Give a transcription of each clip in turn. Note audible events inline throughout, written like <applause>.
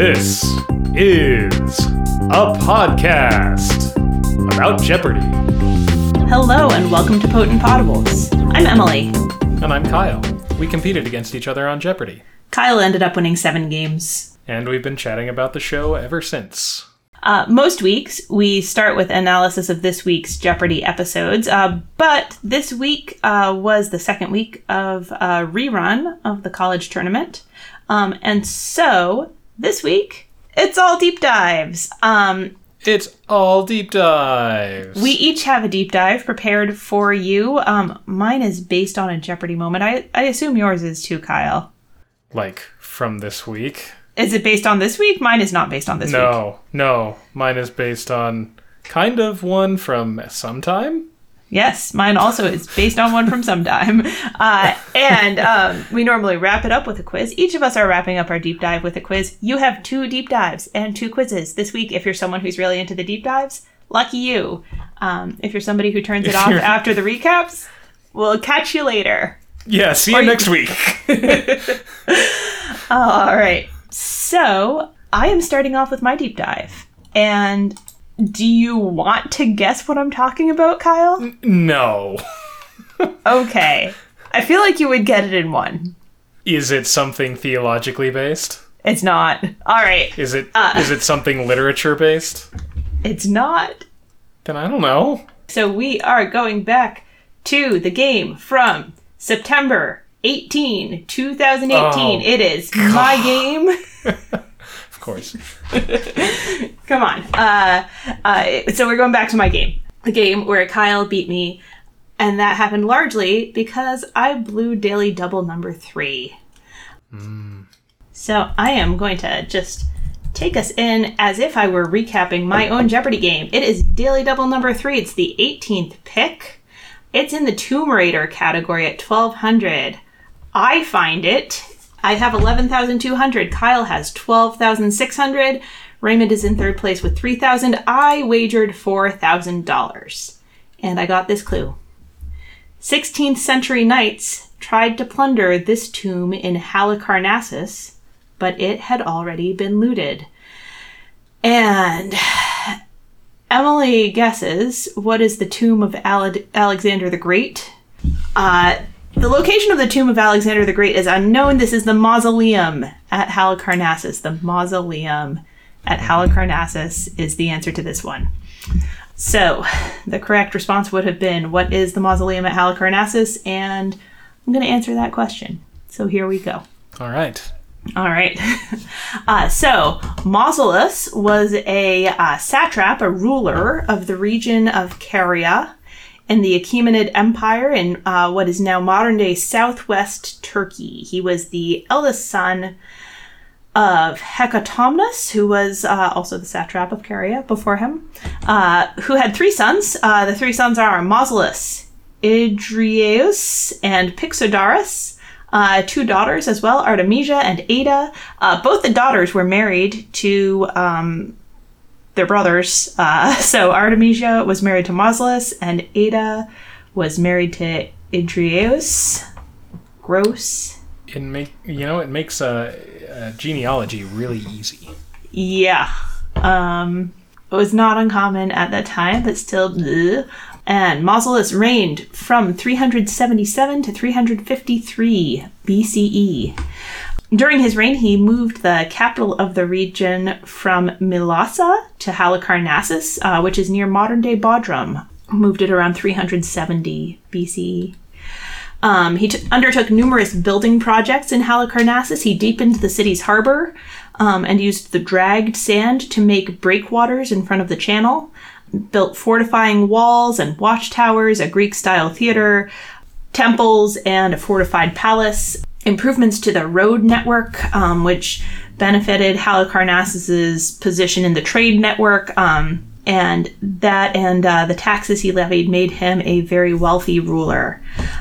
This is a podcast about Jeopardy! Hello and welcome to Potent Podables. I'm Emily. And I'm Kyle. We competed against each other on Jeopardy! Kyle ended up winning seven games. And we've been chatting about the show ever since. Uh, most weeks, we start with analysis of this week's Jeopardy episodes, uh, but this week uh, was the second week of a rerun of the college tournament. Um, and so this week, it's all deep dives. Um, It's all deep dives. we each have a deep dive prepared for you. Um, mine is based on a Jeopardy moment. I, I assume yours is too, Kyle. like from this week. Is it based on this week? Mine is not based on this week. No, no. Mine is based on kind of one from sometime. Yes, mine also is based on one from sometime. Uh, and um, we normally wrap it up with a quiz. Each of us are wrapping up our deep dive with a quiz. You have two deep dives and two quizzes this week. If you're someone who's really into the deep dives, lucky you. Um, if you're somebody who turns it off after the recaps, we'll catch you later. Yeah, see you Or you- next week. <laughs> All right. So I am starting off with my deep dive. And do you want to guess what I'm talking about, Kyle? no. <laughs> Okay. I feel like you would get it in one. Is it something theologically based? It's not. All right. Is it is Uh. it something literature based? It's not. Then I don't know. So we are going back to the game from September 18, 2018. Oh, it is my game. <laughs> Of course. <laughs> Come on. Uh, uh, so we're going back to my game. The game where Kyle beat me. And that happened largely because I blew daily double number three. So I am going to just take us in as if I were recapping my own Jeopardy game. It is daily double number three. It's the 18th pick. It's in the Tomb Raider category at 1200. I find it. I have 11,200. Kyle has 12,600. Raymond is in third place with 3,000. I wagered $4,000. And I got this clue. 16th century knights tried to plunder this tomb in Halicarnassus, but it had already been looted. And Emily guesses what is the tomb of Ale- Alexander the Great. Uh, the location of the tomb of Alexander the Great is unknown. This is the mausoleum at Halicarnassus. The mausoleum at Halicarnassus is the answer to this one. So, the correct response would have been, What is the mausoleum at Halicarnassus? And I'm going to answer that question. So, here we go. All right. All right. <laughs> uh, so, Mausolus was a uh, satrap, a ruler of the region of Caria in the Achaemenid Empire in uh, what is now modern day southwest Turkey. He was the eldest son of Hecatomnus, who was uh, also the satrap of Caria before him, uh, who had three sons. Uh, the three sons are Mausolus, Idrieus, and Pixodarus. Uh, two daughters as well, Artemisia and Ada. Uh, both the daughters were married to um, their brothers. Uh, <laughs> so Artemisia was married to Mausolus, and Ada was married to Idrieus. Gross. It make you know it makes a, uh, genealogy really easy. Yeah. Um, it was not uncommon at that time, but still. bleh. And Mausolus reigned from 377 to 353 BCE. During his reign, he moved the capital of the region from Mylasa to Halicarnassus, uh, which is near modern day Bodrum. Moved it around 370 BCE. Um, he t- undertook numerous building projects in Halicarnassus. He deepened the city's harbor um, and used the dragged sand to make breakwaters in front of the channel. Built fortifying walls and watchtowers, a Greek style theater, temples, and a fortified palace. Improvements to the road network, um, which benefited Halicarnassus's position in the trade network. Um, and that and uh, the taxes he levied made him a very wealthy ruler.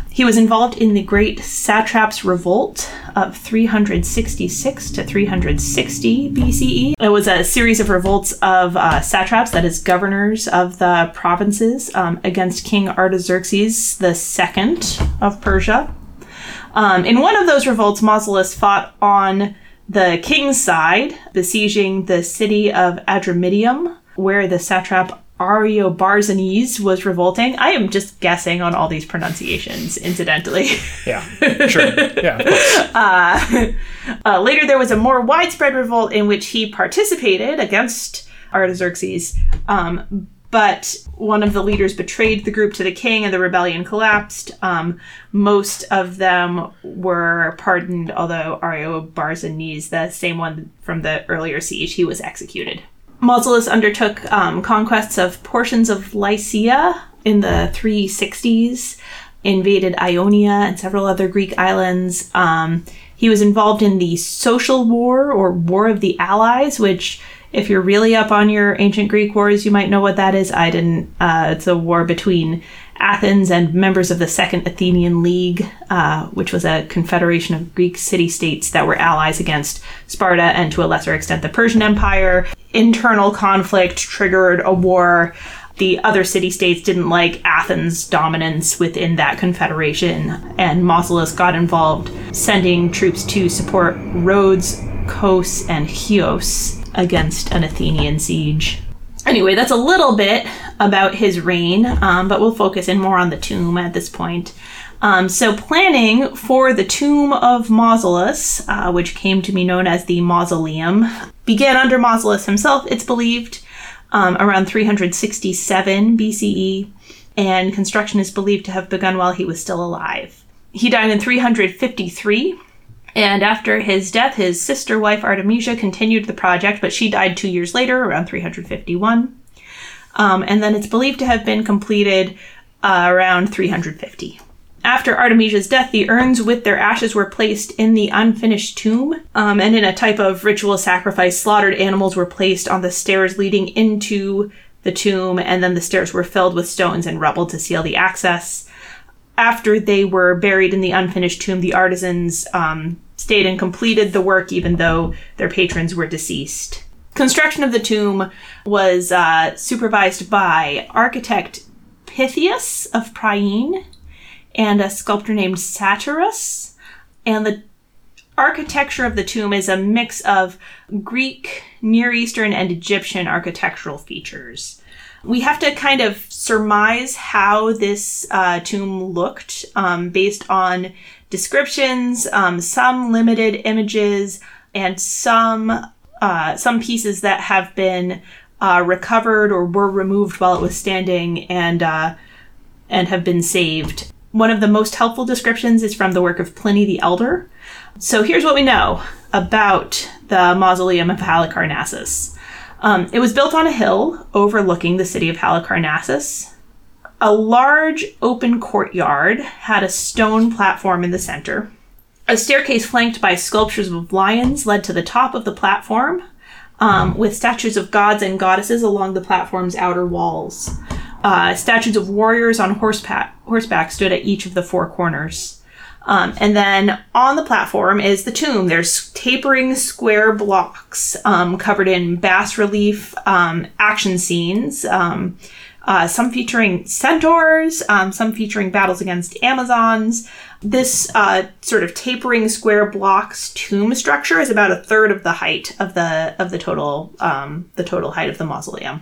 He was involved in the Great Satraps Revolt of 366 to 360 BCE. It was a series of revolts of uh, satraps, that is, governors of the provinces, um, against King Artaxerxes II of Persia. Um, in one of those revolts, Mausolus fought on the king's side, besieging the city of Adramyttium, where the satrap Ariobarzanes was revolting. I am just guessing on all these pronunciations, incidentally. Yeah, <laughs> sure. Yeah, course. <laughs> Uh, later, there was a more widespread revolt in which he participated against Artaxerxes, um, but one of the leaders betrayed the group to the king and the rebellion collapsed. Um, most of them were pardoned, although Ario Ariobarzanes, the same one from the earlier siege, he was executed. Mausolus undertook um, conquests of portions of Lycia in the 360s, invaded Ionia and several other Greek islands. Um, he was involved in the Social War or War of the Allies, which, if you're really up on your ancient Greek wars, you might know what that is. I didn't. Uh, it's a war between Athens and members of the Second Athenian League, uh, which was a confederation of Greek city states that were allies against Sparta and to a lesser extent the Persian Empire. Internal conflict triggered a war. The other city states didn't like Athens' dominance within that confederation, and Mausolus got involved, sending troops to support Rhodes, Kos, and Chios against an Athenian siege. Anyway, that's a little bit about his reign, um, but we'll focus in more on the tomb at this point. Um, so, planning for the tomb of Mausolus, uh, which came to be known as the Mausoleum, began under Mausolus himself, it's believed, um, around 367 BCE, and construction is believed to have begun while he was still alive. He died in 353, and after his death, his sister wife Artemisia continued the project, but she died two years later, around 351. Um, and then it's believed to have been completed uh, around 350. After Artemisia's death, the urns with their ashes were placed in the unfinished tomb, um, and in a type of ritual sacrifice, slaughtered animals were placed on the stairs leading into the tomb, and then the stairs were filled with stones and rubble to seal the access. After they were buried in the unfinished tomb, the artisans um, stayed and completed the work even though their patrons were deceased. Construction of the tomb was uh, supervised by architect Pythias of Priene and a sculptor named Satyrus. And the architecture of the tomb is a mix of Greek, Near Eastern, and Egyptian architectural features. We have to kind of surmise how this uh, tomb looked um, based on descriptions, um, some limited images, and some uh, some pieces that have been uh, recovered or were removed while it was standing and uh, and have been saved. One of the most helpful descriptions is from the work of Pliny the Elder. So here's what we know about the mausoleum of Halicarnassus. Um, it was built on a hill overlooking the city of Halicarnassus. A large open courtyard had a stone platform in the center. A staircase flanked by sculptures of lions led to the top of the platform, um, with statues of gods and goddesses along the platform's outer walls. Uh, statues of warriors on horseback, horseback stood at each of the four corners. Um, and then on the platform is the tomb. There's tapering square blocks um, covered in bas relief um, action scenes, um, uh, some featuring centaurs, um, some featuring battles against Amazons. This uh, sort of tapering square blocks tomb structure is about a third of the height of the of the total um, the total height of the mausoleum.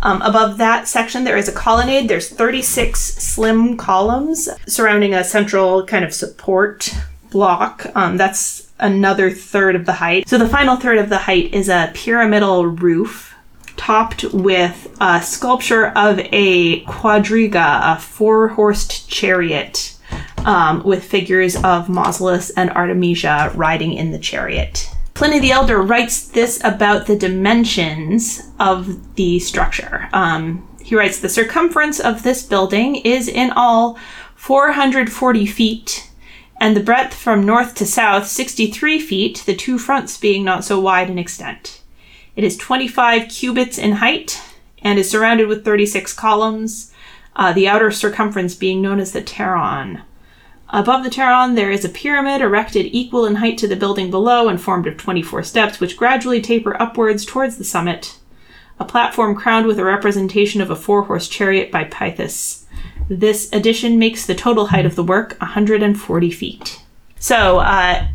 Um, above that section, there is a colonnade. There's 36 slim columns surrounding a central kind of support block. Um, that's another third of the height. So the final third of the height is a pyramidal roof topped with a sculpture of a quadriga, a four horsed chariot, um, with figures of Mausolus and Artemisia riding in the chariot. Pliny the Elder writes this about the dimensions of the structure. Um, he writes the circumference of this building is in all 440 feet, and the breadth from north to south 63 feet, the two fronts being not so wide in extent. It is 25 cubits in height and is surrounded with 36 columns, uh, the outer circumference being known as the Pteron. Above the Pteron, there is a pyramid erected equal in height to the building below and formed of 24 steps, which gradually taper upwards towards the summit. A platform crowned with a representation of a four horse chariot by Pythis. This addition makes the total height of the work 140 feet. So, uh,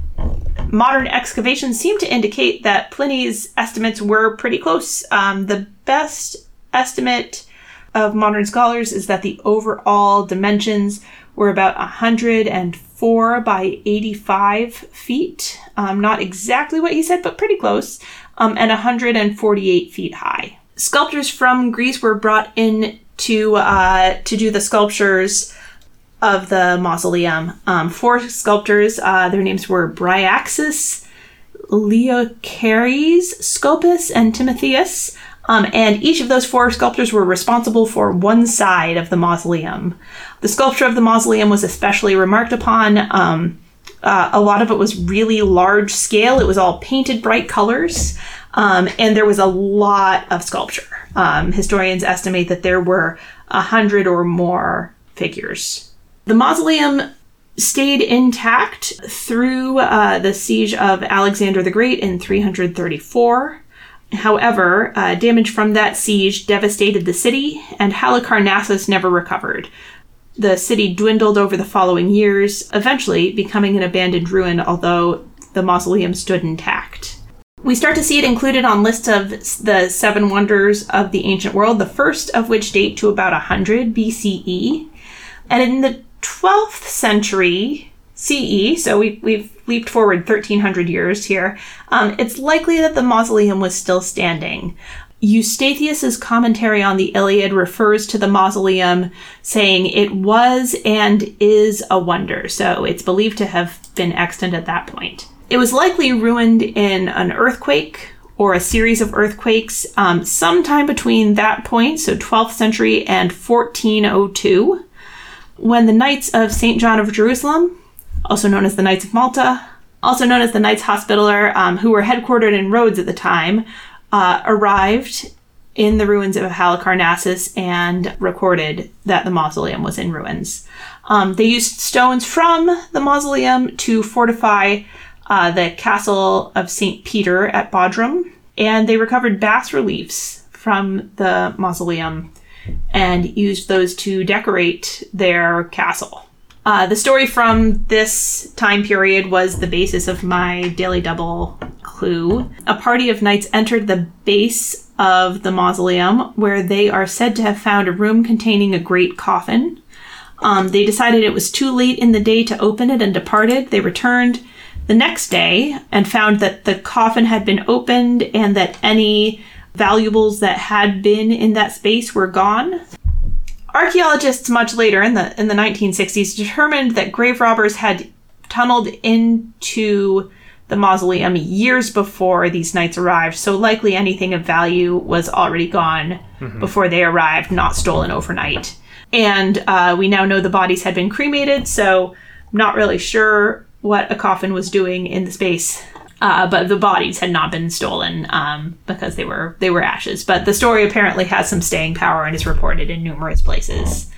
modern excavations seem to indicate that Pliny's estimates were pretty close. Um, the best estimate of modern scholars is that the overall dimensions were about 104 by 85 feet. Um, not exactly what he said, but pretty close, um, and 148 feet high. Sculptors from Greece were brought in to uh, to do the sculptures of the mausoleum. Um, four sculptors, uh, their names were Bryaxis, Leochares, Scopus, and Timotheus. Um, and each of those four sculptors were responsible for one side of the mausoleum. The sculpture of the mausoleum was especially remarked upon. Um, uh, a lot of it was really large scale. It was all painted bright colors, um, and there was a lot of sculpture. Um, historians estimate that there were a hundred or more figures. The mausoleum stayed intact through uh, the siege of Alexander the Great in 334. However, uh, damage from that siege devastated the city, and Halicarnassus never recovered. The city dwindled over the following years, eventually becoming an abandoned ruin, although the mausoleum stood intact. We start to see it included on lists of the seven wonders of the ancient world, the first of which date to about 100 BCE. And in the 12th century CE, so we, we've leaped forward 1300 years here, um, it's likely that the mausoleum was still standing. Eustathius's commentary on the Iliad refers to the mausoleum saying it was and is a wonder, so it's believed to have been extant at that point. It was likely ruined in an earthquake or a series of earthquakes um, sometime between that point, so 12th century and 1402, when the Knights of St. John of Jerusalem, also known as the Knights of Malta, also known as the Knights Hospitaller, um, who were headquartered in Rhodes at the time, uh, arrived in the ruins of Halicarnassus and recorded that the mausoleum was in ruins. Um, they used stones from the mausoleum to fortify uh, the castle of St. Peter at Bodrum, and they recovered bas reliefs from the mausoleum and used those to decorate their castle. Uh, the story from this time period was the basis of my Daily Double clue. A party of knights entered the base of the mausoleum, where they are said to have found a room containing a great coffin. Um, they decided it was too late in the day to open it and departed. They returned the next day and found that the coffin had been opened and that any valuables that had been in that space were gone. Archaeologists much later in the in the 1960s determined that grave robbers had tunneled into the mausoleum years before these knights arrived, so likely anything of value was already gone mm-hmm. before they arrived, not stolen overnight. And uh, we now know the bodies had been cremated, so I'm not really sure what a coffin was doing in the space uh, but the bodies had not been stolen um, because they were they were ashes. But the story apparently has some staying power and is reported in numerous places.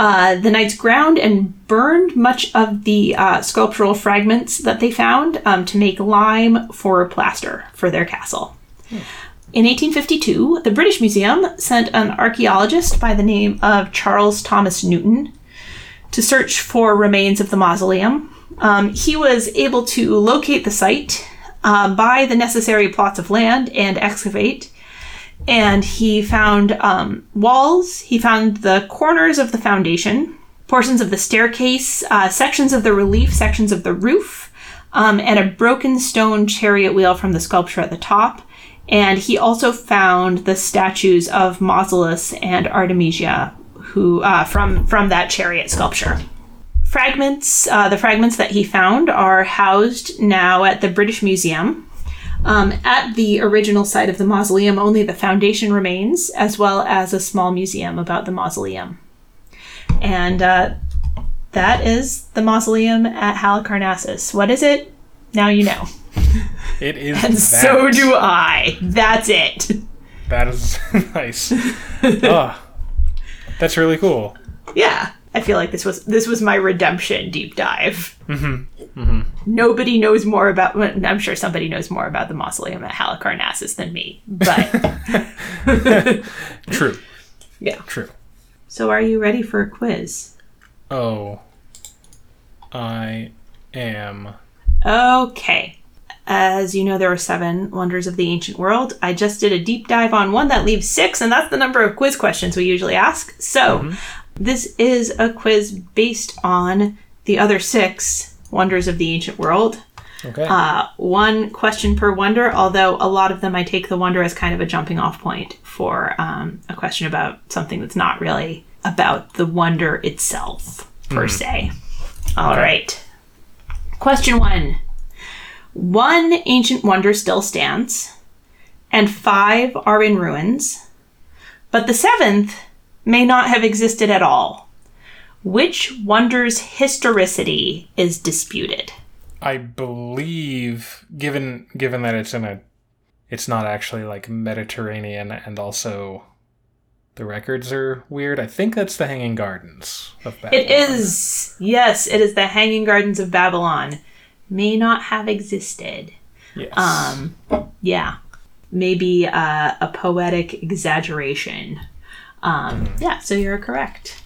Uh, the knights ground and burned much of the uh, sculptural fragments that they found um, to make lime for plaster for their castle. Hmm. In 1852, the British Museum sent an archaeologist by the name of Charles Thomas Newton to search for remains of the mausoleum um, he was able to locate the site, uh, buy the necessary plots of land, and excavate. And he found um, walls, he found the corners of the foundation, portions of the staircase, uh, sections of the relief, sections of the roof, um, and a broken stone chariot wheel from the sculpture at the top. And he also found the statues of Mausolus and Artemisia, who uh, from from that chariot sculpture fragments, uh, the fragments that he found, are housed now at the British Museum. Um, at the original site of the mausoleum, only the foundation remains, as well as a small museum about the mausoleum. And uh, that is the mausoleum at Halicarnassus. What is it? Now you know. <laughs> It is. and that. so do I. That's it. That is <laughs> nice. oh, that's really cool. <laughs> Yeah. I feel like this was this was my redemption deep dive. Mm-hmm. Mm-hmm. Nobody knows more about. I'm sure somebody knows more about the mausoleum at Halicarnassus than me, but <laughs> <laughs> true. Yeah, true. So, are you ready for a quiz? Oh, I am. Okay. As you know, there are seven wonders of the ancient world. I just did a deep dive on one that leaves six, and that's the number of quiz questions we usually ask. So, this is a quiz based on the other six wonders of the ancient world. Okay. Uh, one question per wonder, although a lot of them I take the wonder as kind of a jumping off point for um, a question about something that's not really about the wonder itself, per se. All right. Question one One ancient wonder still stands, and five are in ruins, but the seventh may not have existed at all. Which wonder's historicity is disputed? I believe, given given that it's in a, it's not actually like Mediterranean, and also the records are weird. I think that's the Hanging Gardens of Babylon. It is. Yes, it is the Hanging Gardens of Babylon. May not have existed. Yes. Um, yeah. Maybe uh, a poetic exaggeration. Um, yeah, so you're correct.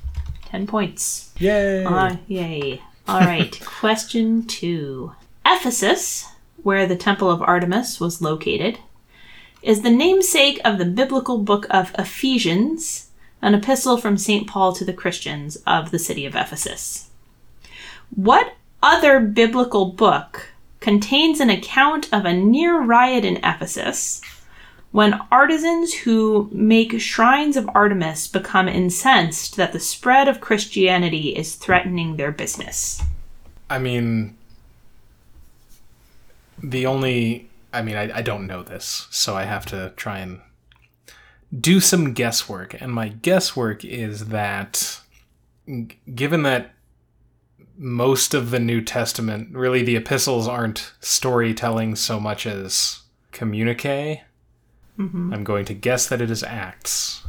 10 points. Yay! Uh, yay. All right. <laughs> Question two. Ephesus, where the Temple of Artemis was located, is the namesake of the biblical book of Ephesians, an epistle from St. Paul to the Christians of the city of Ephesus. What other biblical book contains an account of a near riot in Ephesus when artisans who make shrines of Artemis become incensed that the spread of Christianity is threatening their business? I mean, the only. I mean, I, I don't know this, so I have to try and do some guesswork. And my guesswork is that, g- given that most of the New Testament, really the epistles aren't storytelling so much as communique, I'm going to guess that it is Acts.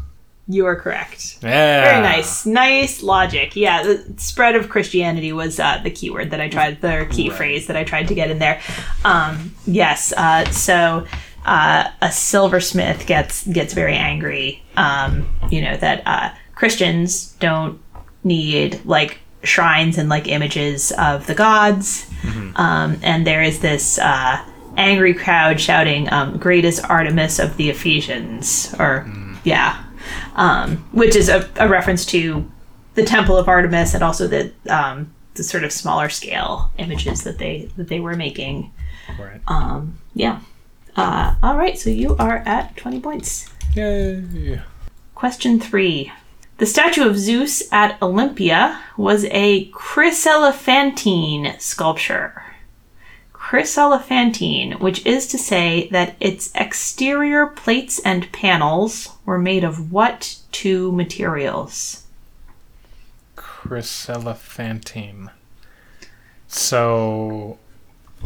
You are correct. Yeah. Very nice. Nice logic. Yeah, the spread of Christianity was uh, the key word that I tried, the key Right. phrase that I tried to get in there. Um, yes. Uh, so uh, a silversmith gets gets very angry. Um, you know that uh, Christians don't need like shrines and like images of the gods. Um, and there is this uh, angry crowd shouting, um, "Great is Artemis of the Ephesians!" Or yeah um, which is a, a reference to the Temple of Artemis and also the um, the sort of smaller scale images that they that they were making. Right. Um, yeah. Uh, all right, so you are at twenty points. Yay. Question three. The statue of Zeus at Olympia was a chryselephantine sculpture. Chryselephantine, which is to say that its exterior plates and panels were made of what two materials? Chryselephantine. So,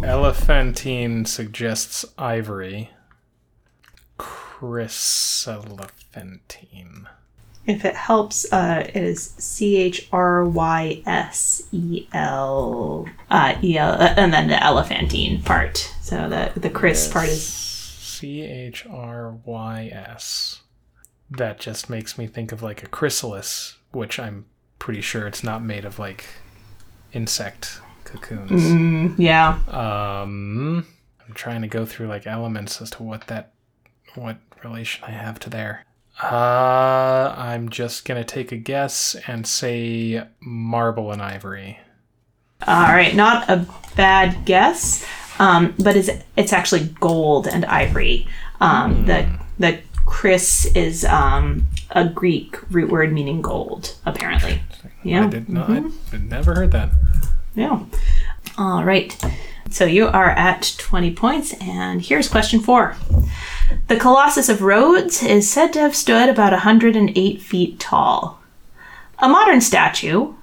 elephantine suggests ivory. Chryselephantine. If it helps, uh, it is C H R Y S E L uh, E L, uh, and then the elephantine part. So the the Chris part is C H R Y S. That just makes me think of like a chrysalis, which I'm pretty sure it's not made of like insect cocoons. Mm, yeah. Um, I'm trying to go through like elements as to what that, what relation I have to there. Uh, I'm just gonna take a guess and say marble and ivory. All right, not a bad guess, um, but it's it's actually gold and ivory. Um, The the Chris is um, a Greek root word meaning gold, apparently. Yeah. I did not. I never heard that. Yeah. All right. So you are at 20 points, and here's question four. The Colossus of Rhodes is said to have stood about 108 feet tall. A modern statue,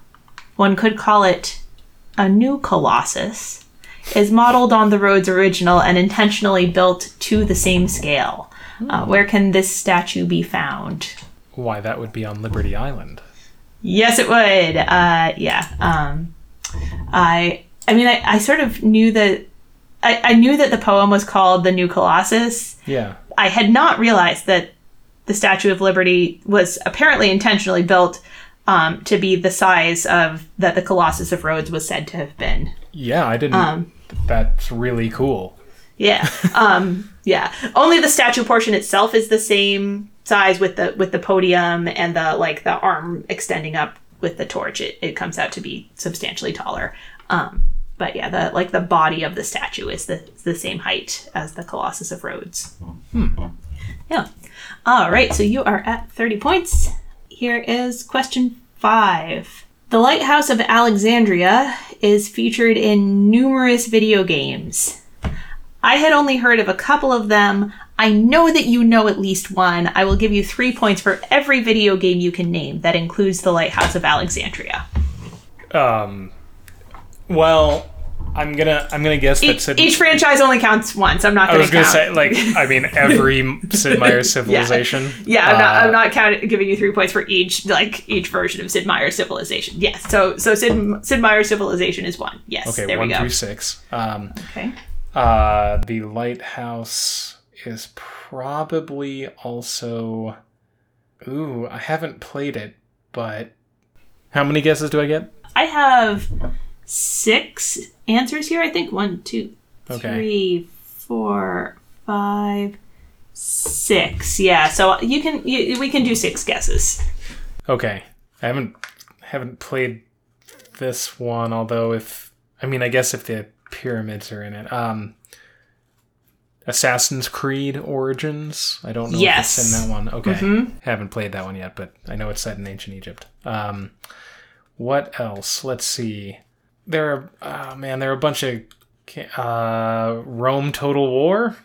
one could call it a new Colossus, is modeled on the Rhodes original and intentionally built to the same scale. Uh, where can this statue be found? Why that would be on Liberty Island. Yes, it would. Uh, yeah. Um, I. I mean, I, I sort of knew that. I, I knew that the poem was called "The New Colossus." Yeah. I had not realized that the Statue of Liberty was apparently intentionally built um, to be the size of that the Colossus of Rhodes was said to have been. Yeah, I didn't. Um, that's really cool. Yeah. <laughs> Um, yeah. Only the statue portion itself is the same size with the with the podium and the like the arm extending up with the torch. It, it comes out to be substantially taller. Um, but yeah, the like the body of the statue is the the same height as the Colossus of Rhodes. Yeah. All right. So you are at thirty points. Here is question five. The Lighthouse of Alexandria is featured in numerous video games. I had only heard of a couple of them. I know that you know at least one. I will give you three points for every video game you can name that includes the Lighthouse of Alexandria. Um, well, I'm gonna I'm gonna guess that Each, Sid. each franchise only counts once. I'm not Gonna I was gonna count. say like I mean <laughs> every Sid Meier's Civilization. yeah, I'm not. Uh, I'm not counting, giving you three points for each like each version of Sid Meier's Civilization. Yes. So so Sid Sid Meier's Civilization is one. Yes. Okay, there one we go. through six. Um, Okay. uh, the lighthouse is probably also. Ooh, I haven't played it, but how many guesses do I get? I have six answers here. I think one, two, Okay. three, four, five, six. Yeah. So you can you, we can do six guesses. Okay, I haven't haven't played this one. Although if I mean, I guess if the pyramids are in it, um, Assassin's Creed Origins. I don't know Yes. if it's in that one. Okay, haven't played that one yet, but I know it's set in ancient Egypt. Um, what else? Let's see. There are oh man, there are a bunch of uh, Rome Total War.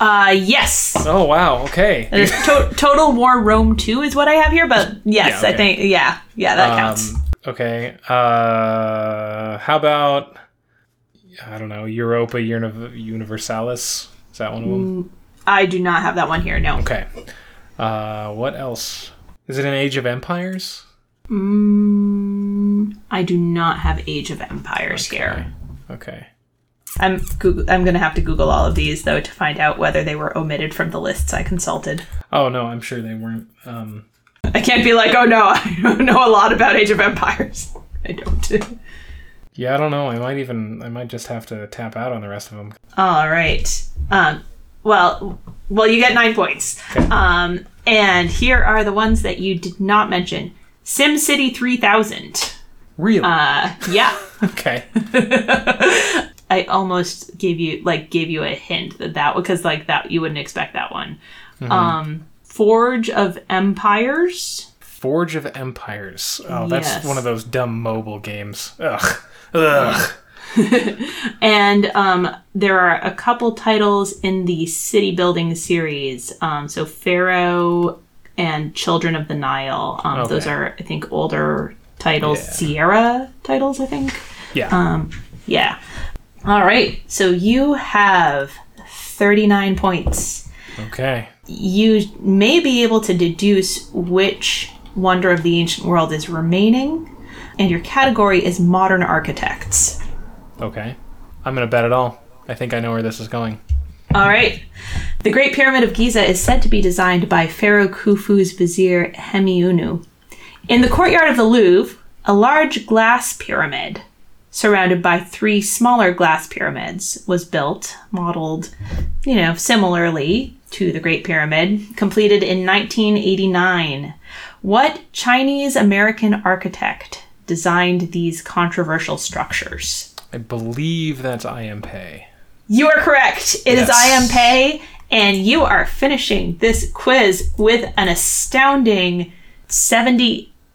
Uh, yes. Oh wow, okay. There's to- Total War Rome 2 is what I have here, but yes, Yeah, I think yeah, yeah, that counts. Um, okay. Uh, how about I don't know Europa Uni- Universalis? Is that one of them? I do not have that one here. No. Okay. Uh, what else? Is it an Age of Empires? Mm, I do not have Age of Empires here. Okay. I'm Google- I'm gonna have to Google all of these though to find out whether they were omitted from the lists I consulted. Oh no, I'm sure they weren't. Um, I can't be like, oh no, <laughs> I don't know a lot about Age of Empires. <laughs> I don't. yeah, I don't know. I might even. I might just have to tap out on the rest of them. All right. Um, well, well, you get nine points. Okay. Um, and here are the ones that you did not mention: SimCity 3000. Really? Uh, yeah. <laughs> okay. <laughs> I almost gave you like gave you a hint that that because like that you wouldn't expect that one. Um, Forge of Empires. Forge of Empires. Oh, that's Yes. one of those dumb mobile games. Ugh. Ugh. <laughs> And um, there are a couple titles in the city building series. Um, so Pharaoh and Children of the Nile. Um, Those are, I think, older titles. Yeah. Sierra titles, I think. Yeah. Um, yeah. All right. So you have 39 points. okay. You may be able to deduce which wonder of the ancient world is remaining. And your category is modern architects. Okay. I'm gonna bet it all. I think I know where this is going. All right. The Great Pyramid of Giza is said to be designed by Pharaoh Khufu's vizier Hemiunu. In the courtyard of the Louvre, a large glass pyramid, surrounded by three smaller glass pyramids, was built, modeled, you know, similarly to the Great Pyramid, completed in 1989. What Chinese American architect designed these controversial structures? I believe that's I. M. Pei. You are correct. It is Yes. I. M. Pei, and you are finishing this quiz with an astounding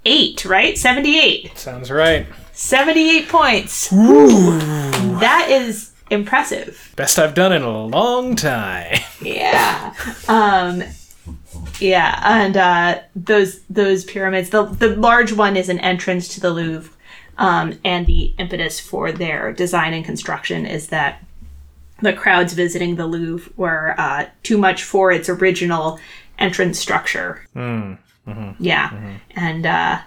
78, right? 78. Sounds right. 78 points. That is impressive. Best I've done in a long time. <laughs> Yeah. Um yeah, and uh those those pyramids, the the large one is an entrance to the Louvre. Um, and the impetus for their design and construction is that the crowds visiting the Louvre were uh, too much for its original entrance structure. Yeah, and uh,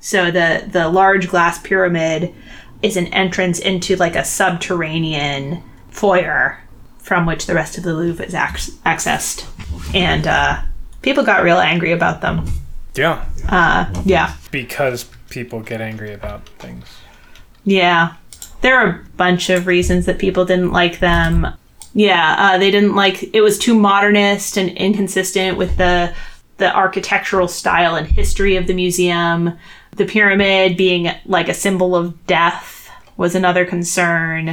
so the the large glass pyramid is an entrance into like a subterranean foyer from which the rest of the Louvre is ac- accessed, and uh, people got real angry about them. Yeah. Uh, yeah, Because people get angry about things. yeah. There are a bunch of reasons that people didn't like them. Yeah, uh, they didn't like it was too modernist and inconsistent with the the architectural style and history of the museum. The pyramid being like a symbol of death was another concern.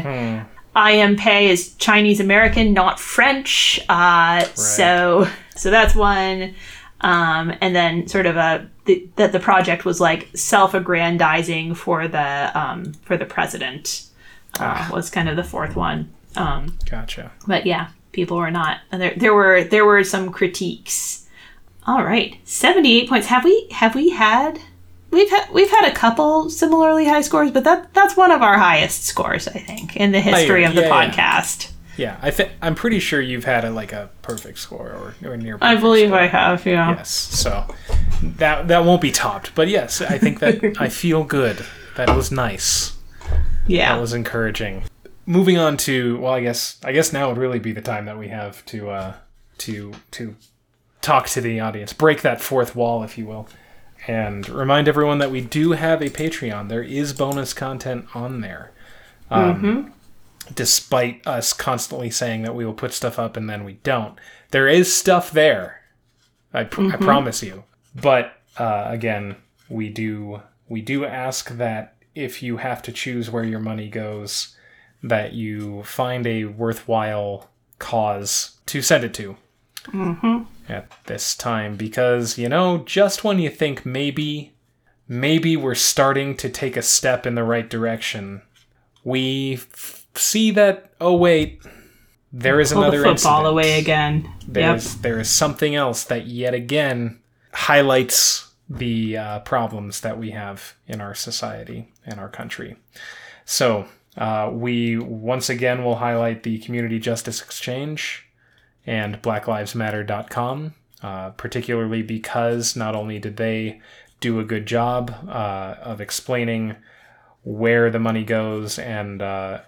I. M. Pei is Chinese American, not French. Uh, So so that's one. Um, and then sort of a the, that the project was like self-aggrandizing for the um, for the president uh, was kind of the fourth one. Um, Gotcha. but yeah, people were not. and There there were there were some critiques. All right, seventy-eight points. Have we have we had? We've had we've had a couple similarly high scores, but that that's one of our highest scores, I think, in the history of the yeah, yeah. podcast. Yeah, I think I'm pretty sure you've had a, like a perfect score or, or near. I believe score. I have. Yeah. Yes, so that that won't be topped. But yes, I think that <laughs> I feel good. That was nice. Yeah. That was encouraging. Moving on to well, I guess I guess now would really be the time that we have to uh, to to talk to the audience, break that fourth wall, if you will, and remind everyone that we do have a Patreon. There is bonus content on there. Um, Despite us constantly saying that we will put stuff up and then we don't, there is stuff there. I, pr- I promise you. But uh, again, we do we do ask that if you have to choose where your money goes, that you find a worthwhile cause to send it to at this time because you know just when you think maybe maybe we're starting to take a step in the right direction we f- see that oh wait there is Pull the another football incident. away again. Yep. There's there is something else that yet again highlights the uh, problems that we have in our society and our country. So uh, we once again will highlight the Community Justice Exchange and BlackLivesMatter.com, uh, particularly because not only did they do a good job uh, of explaining where the money goes and uh,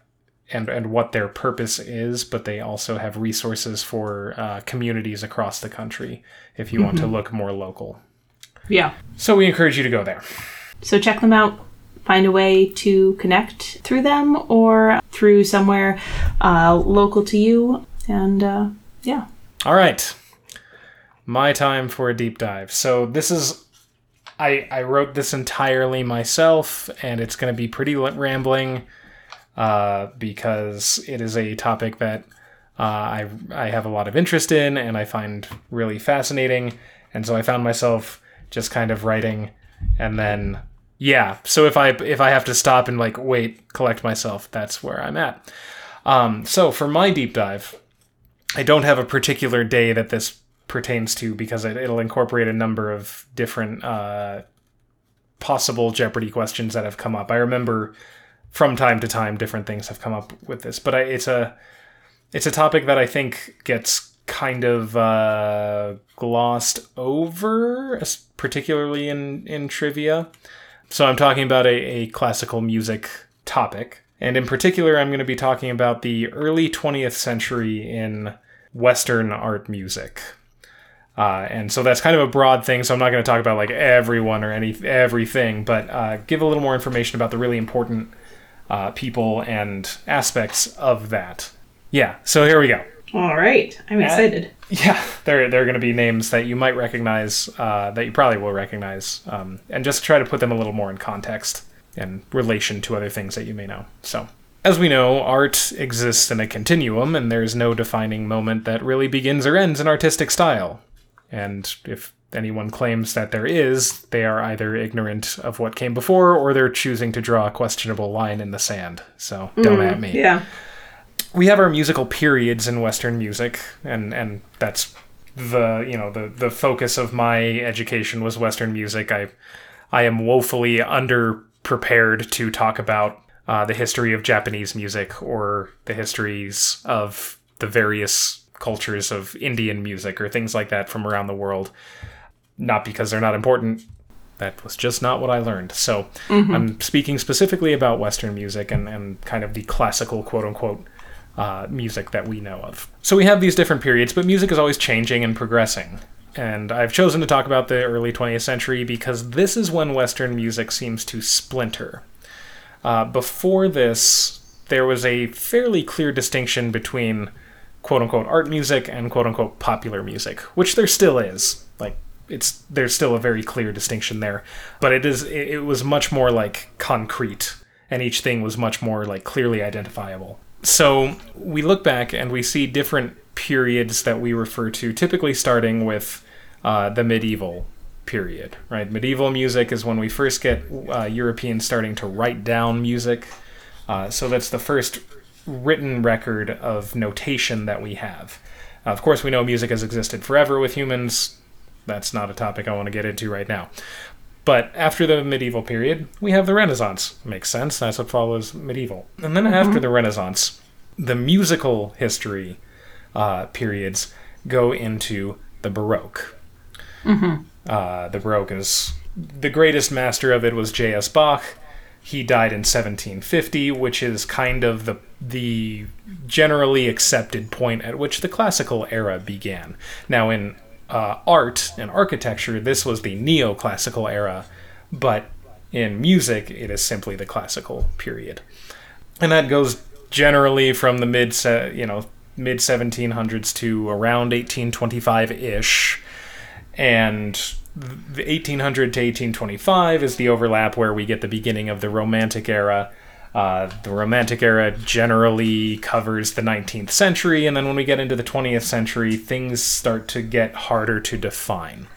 and and what their purpose is, but they also have resources for uh, communities across the country if you want to look more local. Yeah. So we encourage you to go there. So check them out. Find a way to connect through them or through somewhere uh, local to you. And uh, yeah. All right, my time for a deep dive. So this is. I, I wrote this entirely myself, and it's going to be pretty rambling uh, because it is a topic that uh, I, I have a lot of interest in and I find really fascinating. And so I found myself just kind of writing and then yeah so if i if i have to stop and like wait collect myself that's where i'm at um, so for my deep dive i don't have a particular day that this pertains to because it, it'll incorporate a number of different uh, possible jeopardy questions that have come up i remember from time to time different things have come up with this but I, it's a it's a topic that i think gets kind of uh, glossed over, particularly in, in trivia. So I'm talking about a, a classical music topic. And in particular, I'm going to be talking about the early 20th century in Western art music. Uh, and so that's kind of a broad thing. So I'm not going to talk about like everyone or any everything, but uh, give a little more information about the really important uh, people and aspects of that. Yeah. So here we go. All right. I'm excited. <laughs> Yeah, there there are going to be names that you might recognize, uh, that you probably will recognize, um, and just try to put them a little more in context and relation to other things that you may know. So, as we know, art exists in a continuum, and there's no defining moment that really begins or ends an artistic style. And if anyone claims that there is, they are either ignorant of what came before, or they're choosing to draw a questionable line in the sand. So, don't mm, at me Yeah. we have our musical periods in Western music, and and that's the you know the the focus of my education was Western music. I I am woefully underprepared to talk about uh, the history of Japanese music or the histories of the various cultures of Indian music or things like that from around the world. Not because they're not important. That was just not what I learned. So I'm speaking specifically about Western music and, and kind of the classical quote unquote uh, music that we know of. So we have these different periods, but music is always changing and progressing. And I've chosen to talk about the early 20th century because this is when Western music seems to splinter. Uh, before this, there was a fairly clear distinction between quote unquote art music and quote unquote popular music, which there still is. Like, it's there's still a very clear distinction there, but it is it, it was much more like concrete, and each thing was much more like clearly identifiable. So we look back and we see different periods that we refer to, typically starting with uh, the medieval period, right? Medieval music is when we first get uh, Europeans starting to write down music. Uh, so that's the first written record of notation that we have. of course, we know music has existed forever with humans. That's not a topic I want to get into right now. But after the medieval period, we have the Renaissance. Makes sense. That's what follows medieval. And then after the Renaissance, the musical history uh, periods go into the Baroque. Uh, the Baroque is the greatest master of it was J.S. Bach. He died in 1750, which is kind of the the generally accepted point at which the classical era began. Now, in uh, art and architecture, this was the neoclassical era, but in music, it is simply the classical period, and that goes generally from the mid, you know, mid 1700s to around 1825 ish, and the 1800 to 1825 is the overlap where we get the beginning of the Romantic era. Uh, the Romantic era generally covers the 19th century, and then when we get into the 20th century, things start to get harder to define.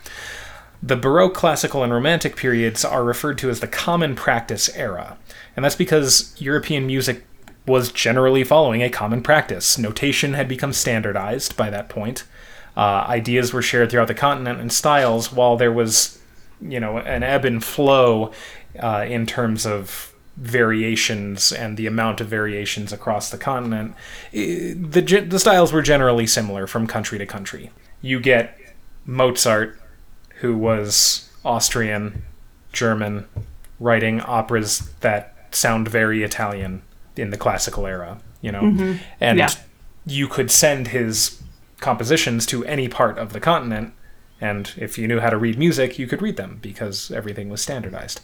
The Baroque, Classical, and Romantic periods are referred to as the Common Practice era, and that's because European music was generally following a common practice. Notation had become standardized by that point. Uh, ideas were shared throughout the continent, and styles, while there was, you know, an ebb and flow uh, in terms of variations and the amount of variations across the continent, the the styles were generally similar from country to country. You get Mozart, who was Austrian, German, writing operas that sound very Italian in the classical era, you know, and Yeah. you could send his compositions to any part of the continent, and if you knew how to read music, you could read them because everything was standardized.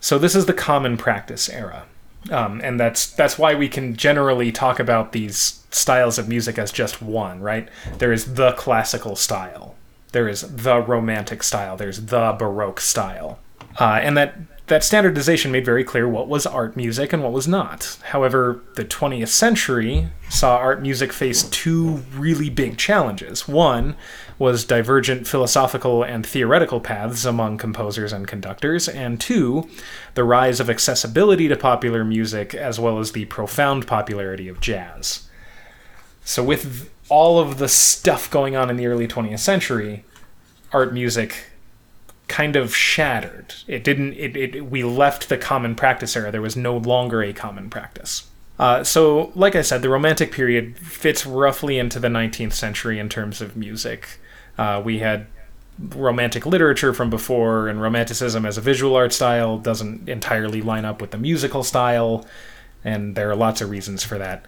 So this is the common practice era, um, and that's that's why we can generally talk about these styles of music as just one. Right? There is the classical style, there is the romantic style, there's the baroque style, uh, and that that standardization made very clear what was art music and what was not. However, the 20th century saw art music face two really big challenges. One was divergent philosophical and theoretical paths among composers and conductors, and two, the rise of accessibility to popular music as well as the profound popularity of jazz. So, with all of the stuff going on in the early 20th century, art music kind of shattered. It didn't. It, it we left the common practice era. There was no longer a common practice. Uh, so, like I said, the Romantic period fits roughly into the 19th century in terms of music. Uh, we had Romantic literature from before, and Romanticism as a visual art style doesn't entirely line up with the musical style, and there are lots of reasons for that.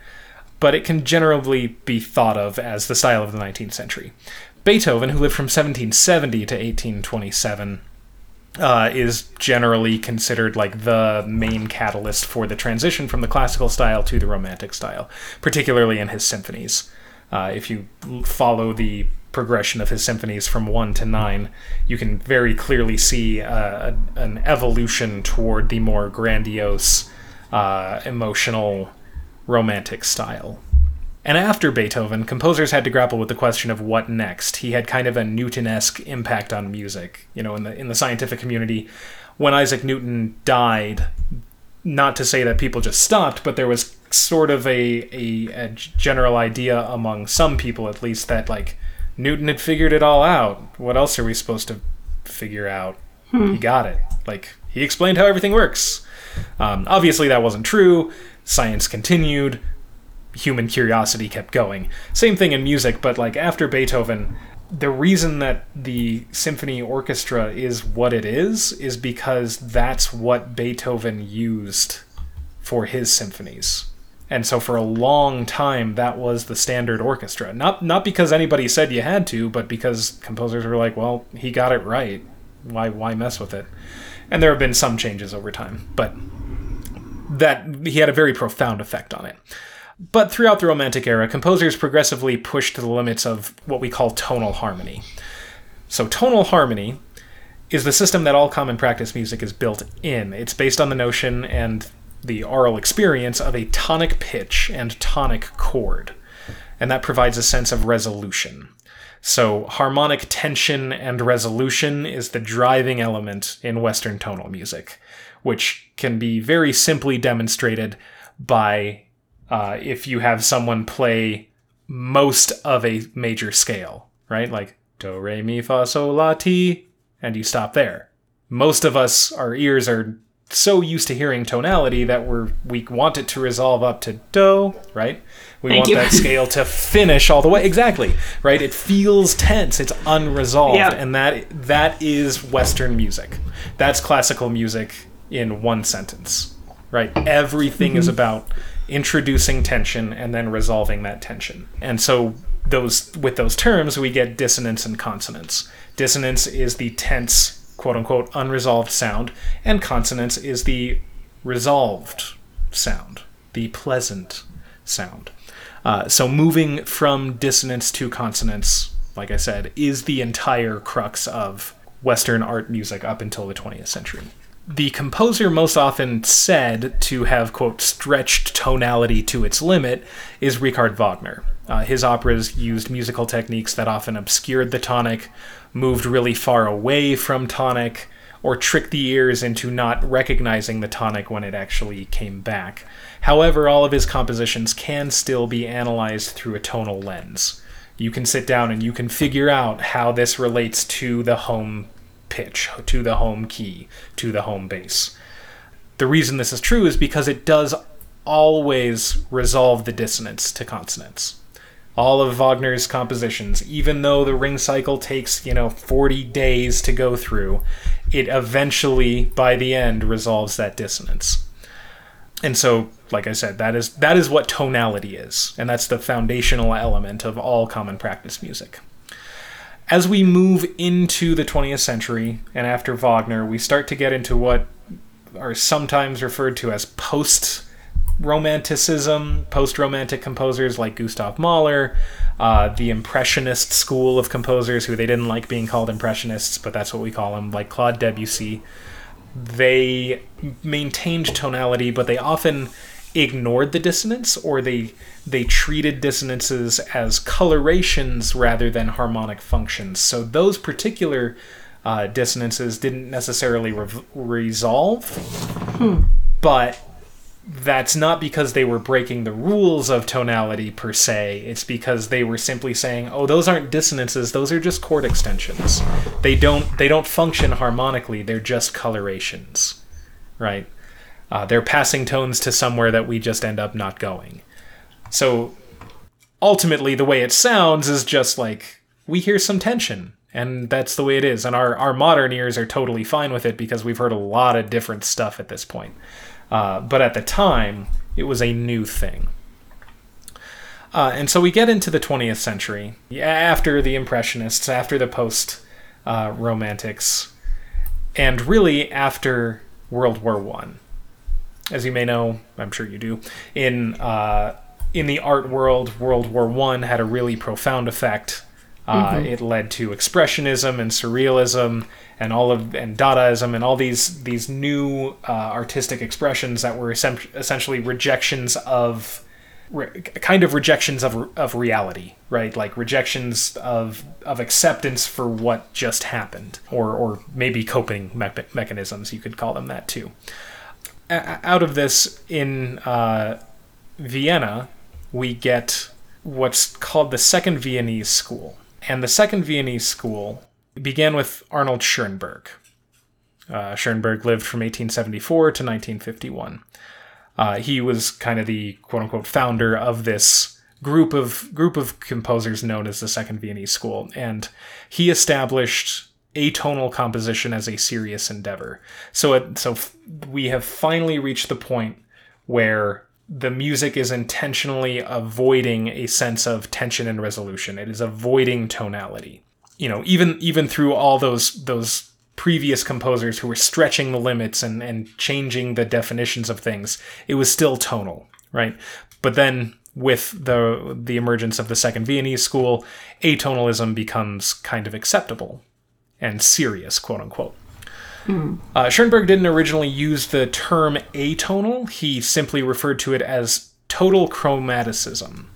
But it can generally be thought of as the style of the 19th century. Beethoven, who lived from 1770 to 1827, uh, is generally considered like the main catalyst for the transition from the classical style to the romantic style, particularly in his symphonies. Uh, if you follow the progression of his symphonies from 1 to 9, you can very clearly see uh, an evolution toward the more grandiose, uh, emotional, romantic style. And after Beethoven, composers had to grapple with the question of what next. He had kind of a Newton-esque impact on music. You know, in the in the scientific community, when Isaac Newton died, not to say that people just stopped, but there was sort of a, a, a general idea among some people, at least, that like Newton had figured it all out. What else are we supposed to figure out? He got it. Like he explained how everything works. Um, obviously, that wasn't true. Science continued human curiosity kept going. Same thing in music, but like after Beethoven, the reason that the symphony orchestra is what it is is because that's what Beethoven used for his symphonies. And so for a long time that was the standard orchestra. Not not because anybody said you had to, but because composers were like, well, he got it right. Why why mess with it? And there have been some changes over time, but that he had a very profound effect on it. But throughout the Romantic era, composers progressively pushed the limits of what we call tonal harmony. So, tonal harmony is the system that all common practice music is built in. It's based on the notion and the aural experience of a tonic pitch and tonic chord, and that provides a sense of resolution. So, harmonic tension and resolution is the driving element in Western tonal music, which can be very simply demonstrated by uh, if you have someone play most of a major scale, right? Like do, re, mi, fa, sol, la, ti, and you stop there. Most of us, our ears are so used to hearing tonality that we're we want it to resolve up to do, right? We Thank want you. that <laughs> scale to finish all the way. Exactly, right? It feels tense. It's unresolved, Yeah. and that that is Western music. That's classical music in one sentence, right? Everything is about introducing tension and then resolving that tension. And so those with those terms we get dissonance and consonance. Dissonance is the tense quote unquote unresolved sound and consonance is the resolved sound, the pleasant sound. Uh, so moving from dissonance to consonance, like I said, is the entire crux of Western art music up until the 20th century. The composer most often said to have, quote, stretched tonality to its limit is Richard Wagner. Uh, his operas used musical techniques that often obscured the tonic, moved really far away from tonic, or tricked the ears into not recognizing the tonic when it actually came back. However, all of his compositions can still be analyzed through a tonal lens. You can sit down and you can figure out how this relates to the home pitch, to the home key, to the home bass. The reason this is true is because it does always resolve the dissonance to consonance. All of Wagner's compositions, even though the ring cycle takes, you know, 40 days to go through, it eventually, by the end, resolves that dissonance. And so, like I said, that is that is what tonality is, and that's the foundational element of all common practice music. As we move into the 20th century and after Wagner, we start to get into what are sometimes referred to as post romanticism, post romantic composers like Gustav Mahler, uh, the Impressionist school of composers who they didn't like being called Impressionists, but that's what we call them, like Claude Debussy. They maintained tonality, but they often ignored the dissonance or they they treated dissonances as colorations rather than harmonic functions. So those particular uh, dissonances didn't necessarily rev resolve, but that's not because they were breaking the rules of tonality per se. It's because they were simply saying, "Oh, those aren't dissonances; those are just chord extensions. They don't they don't function harmonically. They're just colorations, right? Uh, they're passing tones to somewhere that we just end up not going." So ultimately, the way it sounds is just like we hear some tension, and that's the way it is. And our our modern ears are totally fine with it because we've heard a lot of different stuff at this point. Uh, but at the time, it was a new thing. Uh, and so we get into the 20th century, after the Impressionists, after the post uh, Romantics, and really after World War One. As you may know, I'm sure you do, in uh, in the art world, World War One had a really profound effect. Uh, It led to expressionism and surrealism and all of and Dadaism and all these these new uh, artistic expressions that were essen- essentially rejections of re- kind of rejections of of reality, right? Like rejections of of acceptance for what just happened, or or maybe coping me- mechanisms. You could call them that too. A- out of this, in uh, Vienna, we get what's called the Second Viennese School. And the Second Viennese School began with Arnold Schoenberg. Uh, Schoenberg lived from 1874 to 1951. Uh, he was kind of the quote unquote founder of this group of group of composers known as the Second Viennese School, and he established atonal composition as a serious endeavor. So, it, so f- we have finally reached the point where the music is intentionally avoiding a sense of tension and resolution. It is avoiding tonality. You know, even even through all those those previous composers who were stretching the limits and, and changing the definitions of things, it was still tonal, right? But then with the the emergence of the second Viennese school, atonalism becomes kind of acceptable and serious, quote unquote. Uh, Schoenberg didn't originally use the term atonal, he simply referred to it as total chromaticism,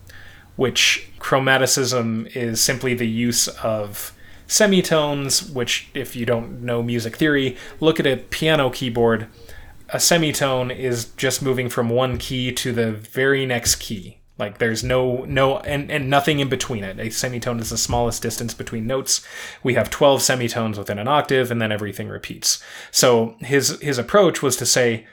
which chromaticism is simply the use of semitones, which, if you don't know music theory, look at a piano keyboard. A semitone is just moving from one key to the very next key. Like there's no no and, and nothing in between it. A semitone is the smallest distance between notes. We have 12 semitones within an octave and then everything repeats. So his his approach was to say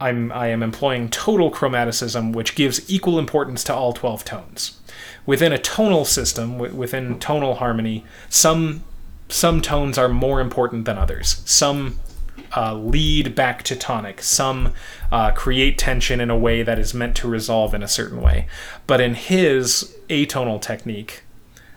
I'm I am employing total chromaticism which gives equal importance to all 12 tones. Within a tonal system, within tonal harmony, some some tones are more important than others. Some uh, lead back to tonic. Some uh, create tension in a way that is meant to resolve in a certain way. But in his atonal technique,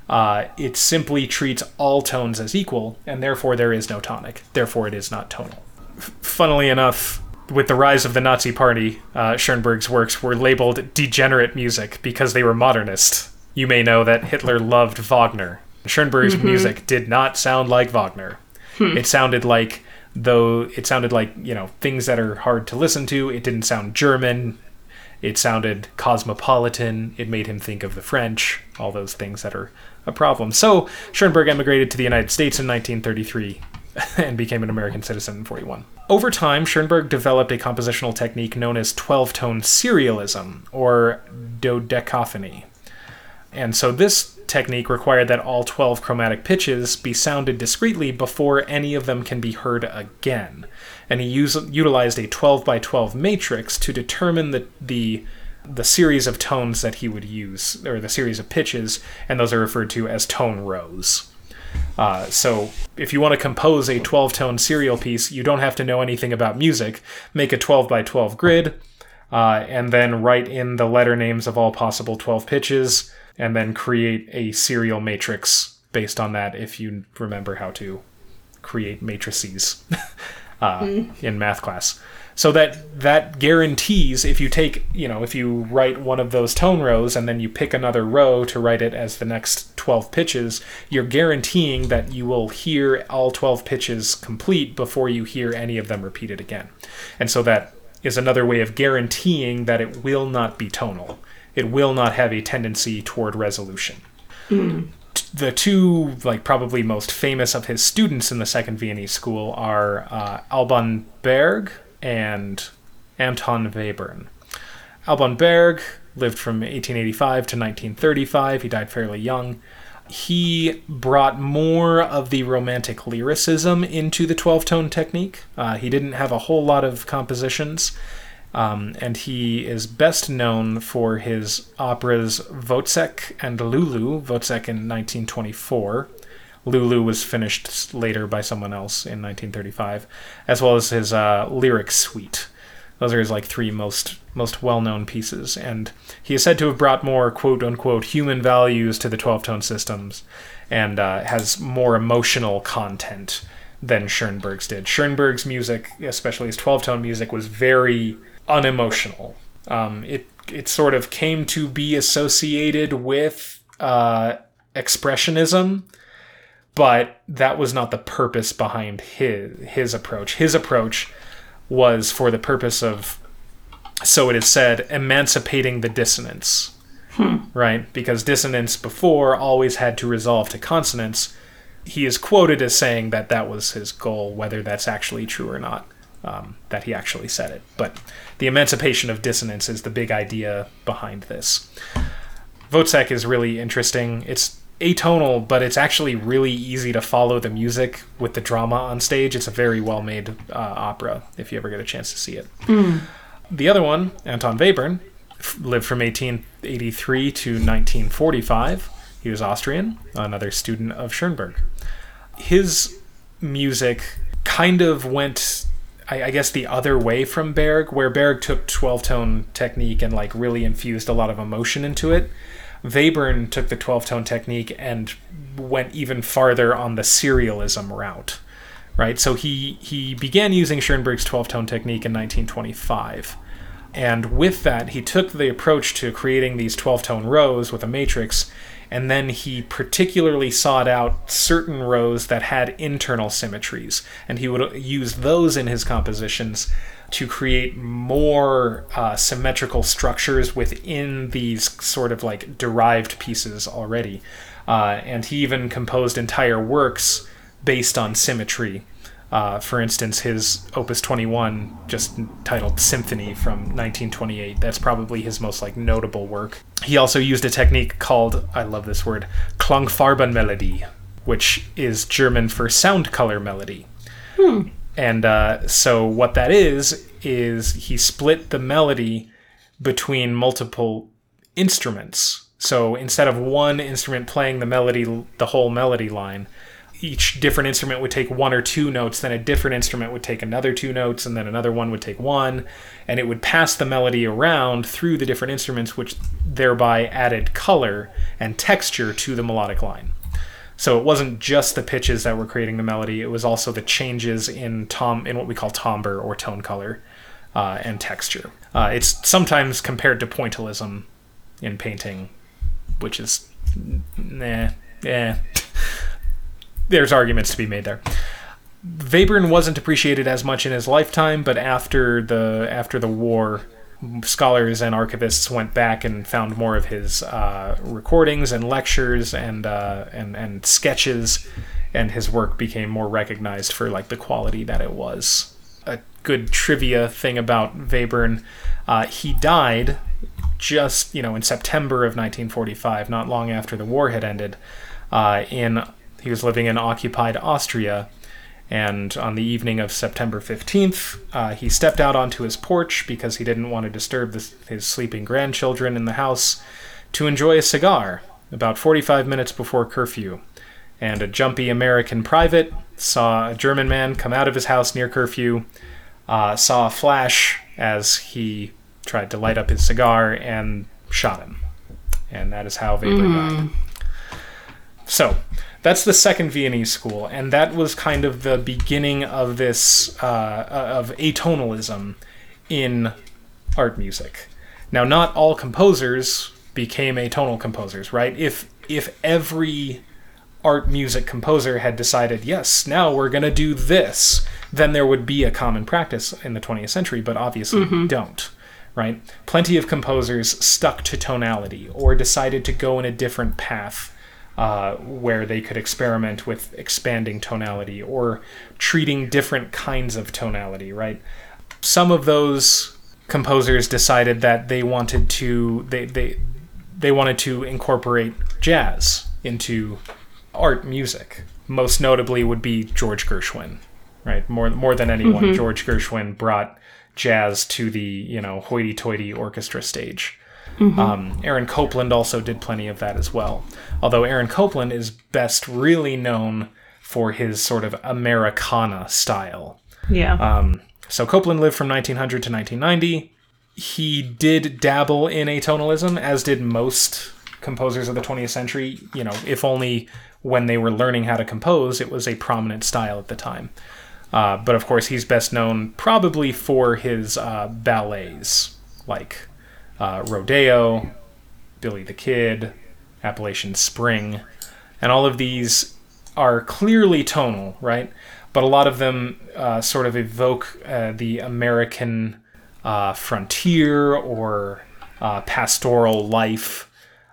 uh, it simply treats all tones as equal, and therefore there is no tonic. Therefore, it is not tonal. F- funnily enough, with the rise of the Nazi Party, uh, Schoenberg's works were labeled degenerate music because they were modernist. You may know that Hitler <laughs> loved Wagner. Schoenberg's music did not sound like Wagner. It sounded like though it sounded like you know things that are hard to listen to. It didn't sound german. It sounded cosmopolitan. It made him think of the french all those things that are a problem. So schoenberg emigrated to the united states in 1933 <laughs> and became an american citizen in 41 over time schoenberg developed a compositional technique known as 12-tone serialism or dodecaphony. And so this technique required that all 12 chromatic pitches be sounded discreetly before any of them can be heard again. And he use, utilized a 12 by 12 matrix to determine the, the the series of tones that he would use, or the series of pitches, and those are referred to as tone rows. Uh, so, if you want to compose a 12 tone serial piece, you don't have to know anything about music. Make a 12 by 12 grid, uh, and then write in the letter names of all possible 12 pitches, and then create a serial matrix based on that if you remember how to create matrices <laughs> uh, in math class. So that that guarantees if you take you know if you write one of those tone rows and then you pick another row to write it as the next 12 pitches, you're guaranteeing that you will hear all 12 pitches complete before you hear any of them repeated again. And so that is another way of guaranteeing that it will not be tonal. It will not have a tendency toward resolution the two like probably most famous of his students in the second Viennese school are uh, Alban Berg and Anton Webern. Alban Berg lived from 1885 to 1935. He died fairly young. He brought more of the romantic lyricism into the 12 tone technique. Uh, he didn't have a whole lot of compositions, um, and he is best known for his operas Wozzeck and Lulu. Wozzeck in 1924. Lulu was finished later by someone else in 1935, as well as his uh, lyric suite. Those are his like three most most well-known pieces, and he is said to have brought more quote unquote human values to the 12-tone systems, and uh, has more emotional content than Schoenberg's did. Schoenberg's music, especially his 12-tone music, was very unemotional. Um, it it sort of came to be associated with uh, expressionism, but that was not the purpose behind his his approach. His approach was for the purpose of, so it is said, emancipating the dissonance. Right? Because dissonance before always had to resolve to consonance. He is quoted as saying that that was his goal, whether that's actually true or not. Um, that he actually said it. But the emancipation of dissonance is the big idea behind this. Wozzeck is really interesting. It's atonal, but it's actually really easy to follow the music with the drama on stage. It's a very well made uh, opera if you ever get a chance to see it. The other one, Anton Webern, f- lived from 1883 to 1945. He was Austrian, another student of Schoenberg. His music kind of went I, guess the other way from Berg, where Berg took 12 tone technique and like really infused a lot of emotion into it. Webern took the 12 tone technique and went even farther on the serialism route, right? So he, he began using Schoenberg's 12 tone technique in 1925. And with that, he took the approach to creating these 12 tone rows with a matrix, and then he particularly sought out certain rows that had internal symmetries, and he would use those in his compositions to create more uh, symmetrical structures within these sort of like derived pieces already. Uh, and he even composed entire works based on symmetry. Uh, for instance, his Opus 21, just titled Symphony from 1928, that's probably his most like notable work. He also used a technique called, I love this word, Klangfarbenmelodie, which is German for sound color melody. Hmm. And uh, so what that is is he split the melody between multiple instruments. So instead of one instrument playing the melody, the whole melody line, each different instrument would take one or two notes, then a different instrument would take another two notes, and then another one would take one, and it would pass the melody around through the different instruments, which thereby added color and texture to the melodic line. So it wasn't just the pitches that were creating the melody; it was also the changes in tom in what we call timbre or tone color uh, and texture. Uh, it's sometimes compared to pointillism in painting, which is nah, eh. <laughs> There's arguments to be made there. Webern wasn't appreciated as much in his lifetime, but after the after the war, scholars and archivists went back and found more of his uh, recordings and lectures and uh, and and sketches, and his work became more recognized for like the quality that it was. A good trivia thing about Webern, uh, he died just you know in September of 1945, not long after the war had ended. Uh, in he was living in occupied Austria. And on the evening of September 15th, uh, he stepped out onto his porch because he didn't want to disturb the, his sleeping grandchildren in the house to enjoy a cigar about 45 minutes before curfew. And a jumpy American private saw a German man come out of his house near curfew, uh, saw a flash as he tried to light up his cigar, and shot him. And that is how Weber died. So, that's the second Viennese school, and that was kind of the beginning of this uh, of atonalism in art music. Now, not all composers became atonal composers, right? If if every art music composer had decided, yes, now we're going to do this, then there would be a common practice in the 20th century, but obviously we don't, right? Plenty of composers stuck to tonality or decided to go in a different path uh, where they could experiment with expanding tonality or treating different kinds of tonality, right? Some of those composers decided that they wanted to they they they wanted to incorporate jazz into art music. Most notably would be George Gershwin, right? More more than anyone, George Gershwin brought jazz to the you know hoity-toity orchestra stage. Um, Aaron Copland also did plenty of that as well. Although Aaron Copland is best really known for his sort of Americana style. Yeah. Um, so Copland lived from 1900 to 1990. He did dabble in atonalism, as did most composers of the 20th century. You know, if only when they were learning how to compose, it was a prominent style at the time. Uh, but of course, he's best known probably for his uh, ballets, like uh, Rodeo, Billy the Kid, Appalachian Spring, and all of these are clearly tonal, right? But a lot of them uh, sort of evoke uh, the American uh, frontier or uh, pastoral life.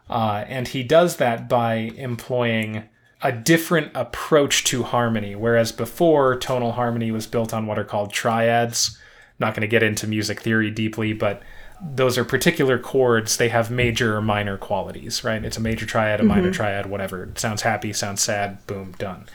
Uh, and he does that by employing a different approach to harmony, whereas before tonal harmony was built on what are called triads. not going to get into music theory deeply, but those are particular chords. They have major or minor qualities, right? It's a major triad, a minor triad, whatever. It sounds happy, sounds sad, boom, done.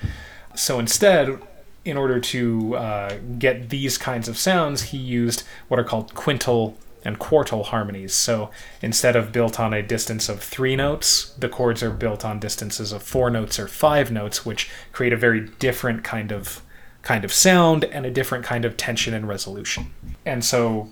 So instead, in order to uh, get these kinds of sounds, he used what are called quintal and quartal harmonies. So instead of built on a distance of three notes, the chords are built on distances of four notes or five notes, which create a very different kind of kind of sound and a different kind of tension and resolution. And so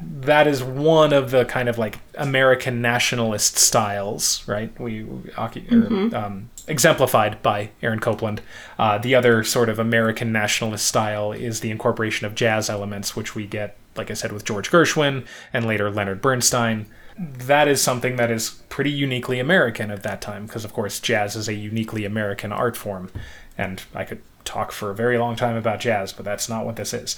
that is one of the kind of like American nationalist styles, right? We, we or, um, exemplified by Aaron Copland. Uh, the other sort of American nationalist style is the incorporation of jazz elements, which we get, like I said, with George Gershwin and later Leonard Bernstein. That is something that is pretty uniquely American at that time, because of course jazz is a uniquely American art form, and I could talk for a very long time about jazz, but that's not what this is.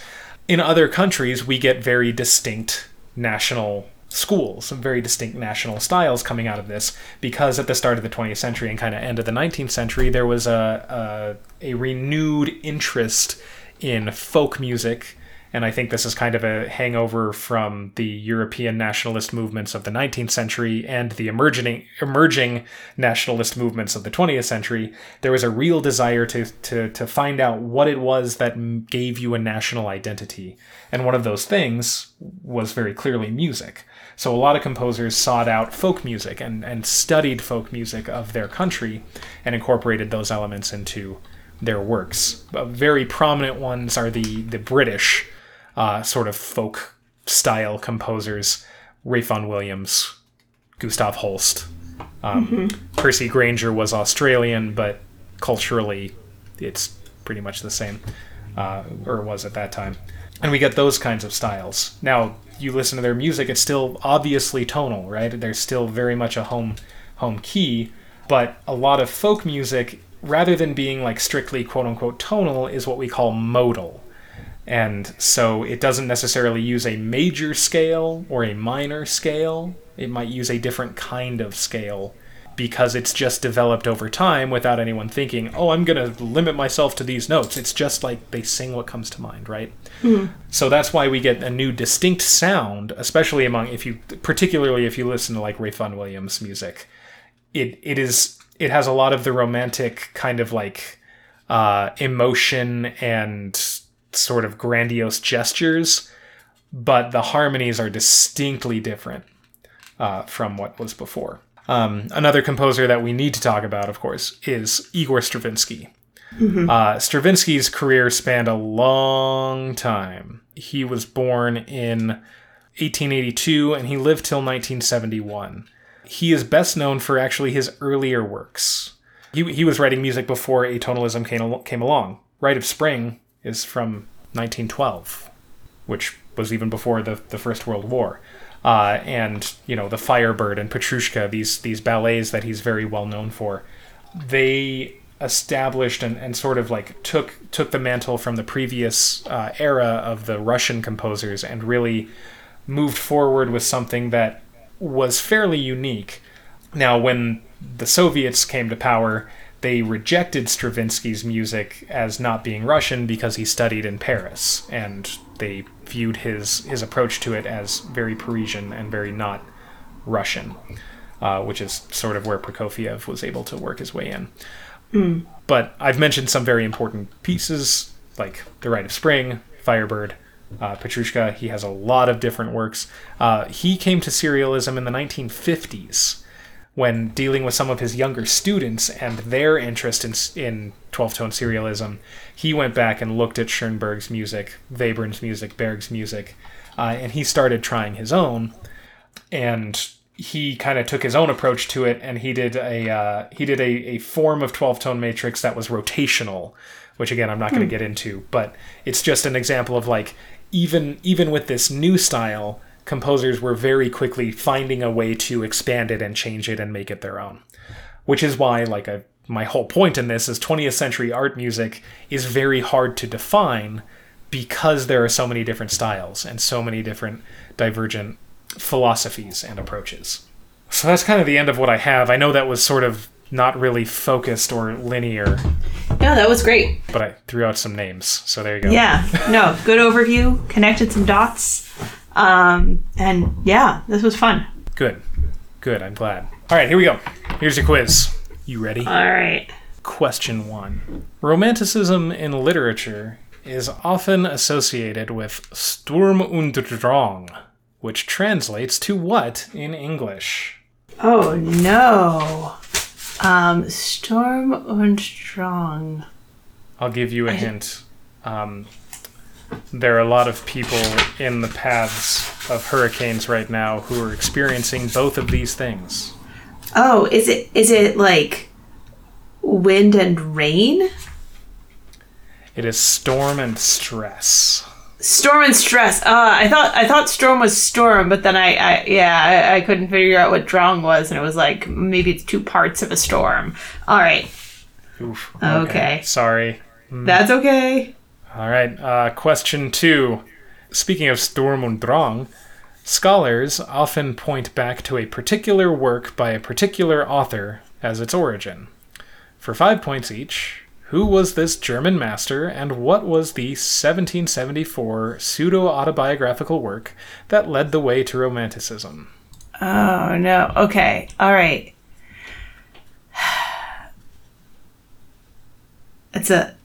In other countries, we get very distinct national schools, some very distinct national styles coming out of this, because at the start of the 20th century and kind of end of the 19th century, there was a, a, a renewed interest in folk music and I think this is kind of a hangover from the European nationalist movements of the 19th century and the emerging emerging nationalist movements of the 20th century. There was a real desire to to to find out what it was that gave you a national identity, and one of those things was very clearly music. So a lot of composers sought out folk music and and studied folk music of their country and incorporated those elements into their works. Uh, very prominent ones are the the British uh, sort of folk style composers, Vaughan Williams, Gustav Holst. Um, mm-hmm. Percy Grainger was Australian, but culturally, it's pretty much the same, uh, or was at that time. And we get those kinds of styles. Now, you listen to their music; it's still obviously tonal, right? There's still very much a home home key, but a lot of folk music, rather than being like strictly quote unquote tonal, is what we call modal and so it doesn't necessarily use a major scale or a minor scale. It might use a different kind of scale because it's just developed over time without anyone thinking, oh, I'm going to limit myself to these notes. It's just like they sing what comes to mind, right? Mm-hmm. So that's why we get a new distinct sound, especially among, if you, particularly if you listen to like Vaughan Williams music. It, it is, it has a lot of the romantic kind of like uh, emotion and sort of grandiose gestures, but the harmonies are distinctly different uh, from what was before. Um, another composer that we need to talk about, of course, is Igor Stravinsky. Mm-hmm. Uh, Stravinsky's career spanned a long time. He was born in 1882 and he lived till 1971. He is best known for actually his earlier works. He, he was writing music before atonalism came, came along. Rite of Spring is from 1912, which was even before the, the First World War. Uh, and you know the Firebird and Petrushka, these these ballets that he's very well known for, they established and, and sort of like took took the mantle from the previous uh, era of the Russian composers and really moved forward with something that was fairly unique. Now, when the Soviets came to power, they rejected Stravinsky's music as not being Russian because he studied in Paris, and they viewed his his approach to it as very Parisian and very not Russian, uh, which is sort of where Prokofiev was able to work his way in. Mm. But I've mentioned some very important pieces like The Rite of Spring, Firebird, uh, Petrushka. He has a lot of different works. Uh, he came to serialism in the 1950s when dealing with some of his younger students and their interest in, in 12 tone serialism, he went back and looked at Schoenberg's music, Webern's music, Berg's music, uh, and he started trying his own. And he kind of took his own approach to it, and he did a uh, he did a, a form of 12 tone matrix that was rotational, which again I'm not going to hmm. get into, but it's just an example of like even even with this new style composers were very quickly finding a way to expand it and change it and make it their own. Which is why, like, I, my whole point in this is 20th century art music is very hard to define because there are so many different styles and so many different divergent philosophies and approaches. So that's kind of the end of what I have. I know that was sort of not really focused or linear. Yeah, that was great. But I threw out some names, so there you go. Yeah, no, good overview. Connected some dots. Um, and yeah, this was fun. Good. Good. I'm glad. All right, here we go. Here's your quiz. You ready? All right. Question one Romanticism in literature is often associated with Sturm und Drang, which translates to what in English? Oh no. Um, Sturm und Drang. I'll give you a hint. Um, there are a lot of people in the paths of hurricanes right now who are experiencing both of these things. Oh, is it is it like wind and rain? It is storm and stress. Storm and stress. Uh, I thought I thought storm was storm, but then I, I yeah I, I couldn't figure out what drong was, and it was like maybe it's two parts of a storm. All right, Oof. Okay. Sorry. that's okay. All right. Uh, question two. Speaking of Sturm und Drang, scholars often point back to a particular work by a particular author as its origin. For five points each, who was this German master and what was the 1774 pseudo autobiographical work that led the way to Romanticism? Oh no. Okay. All right. <sighs> It's a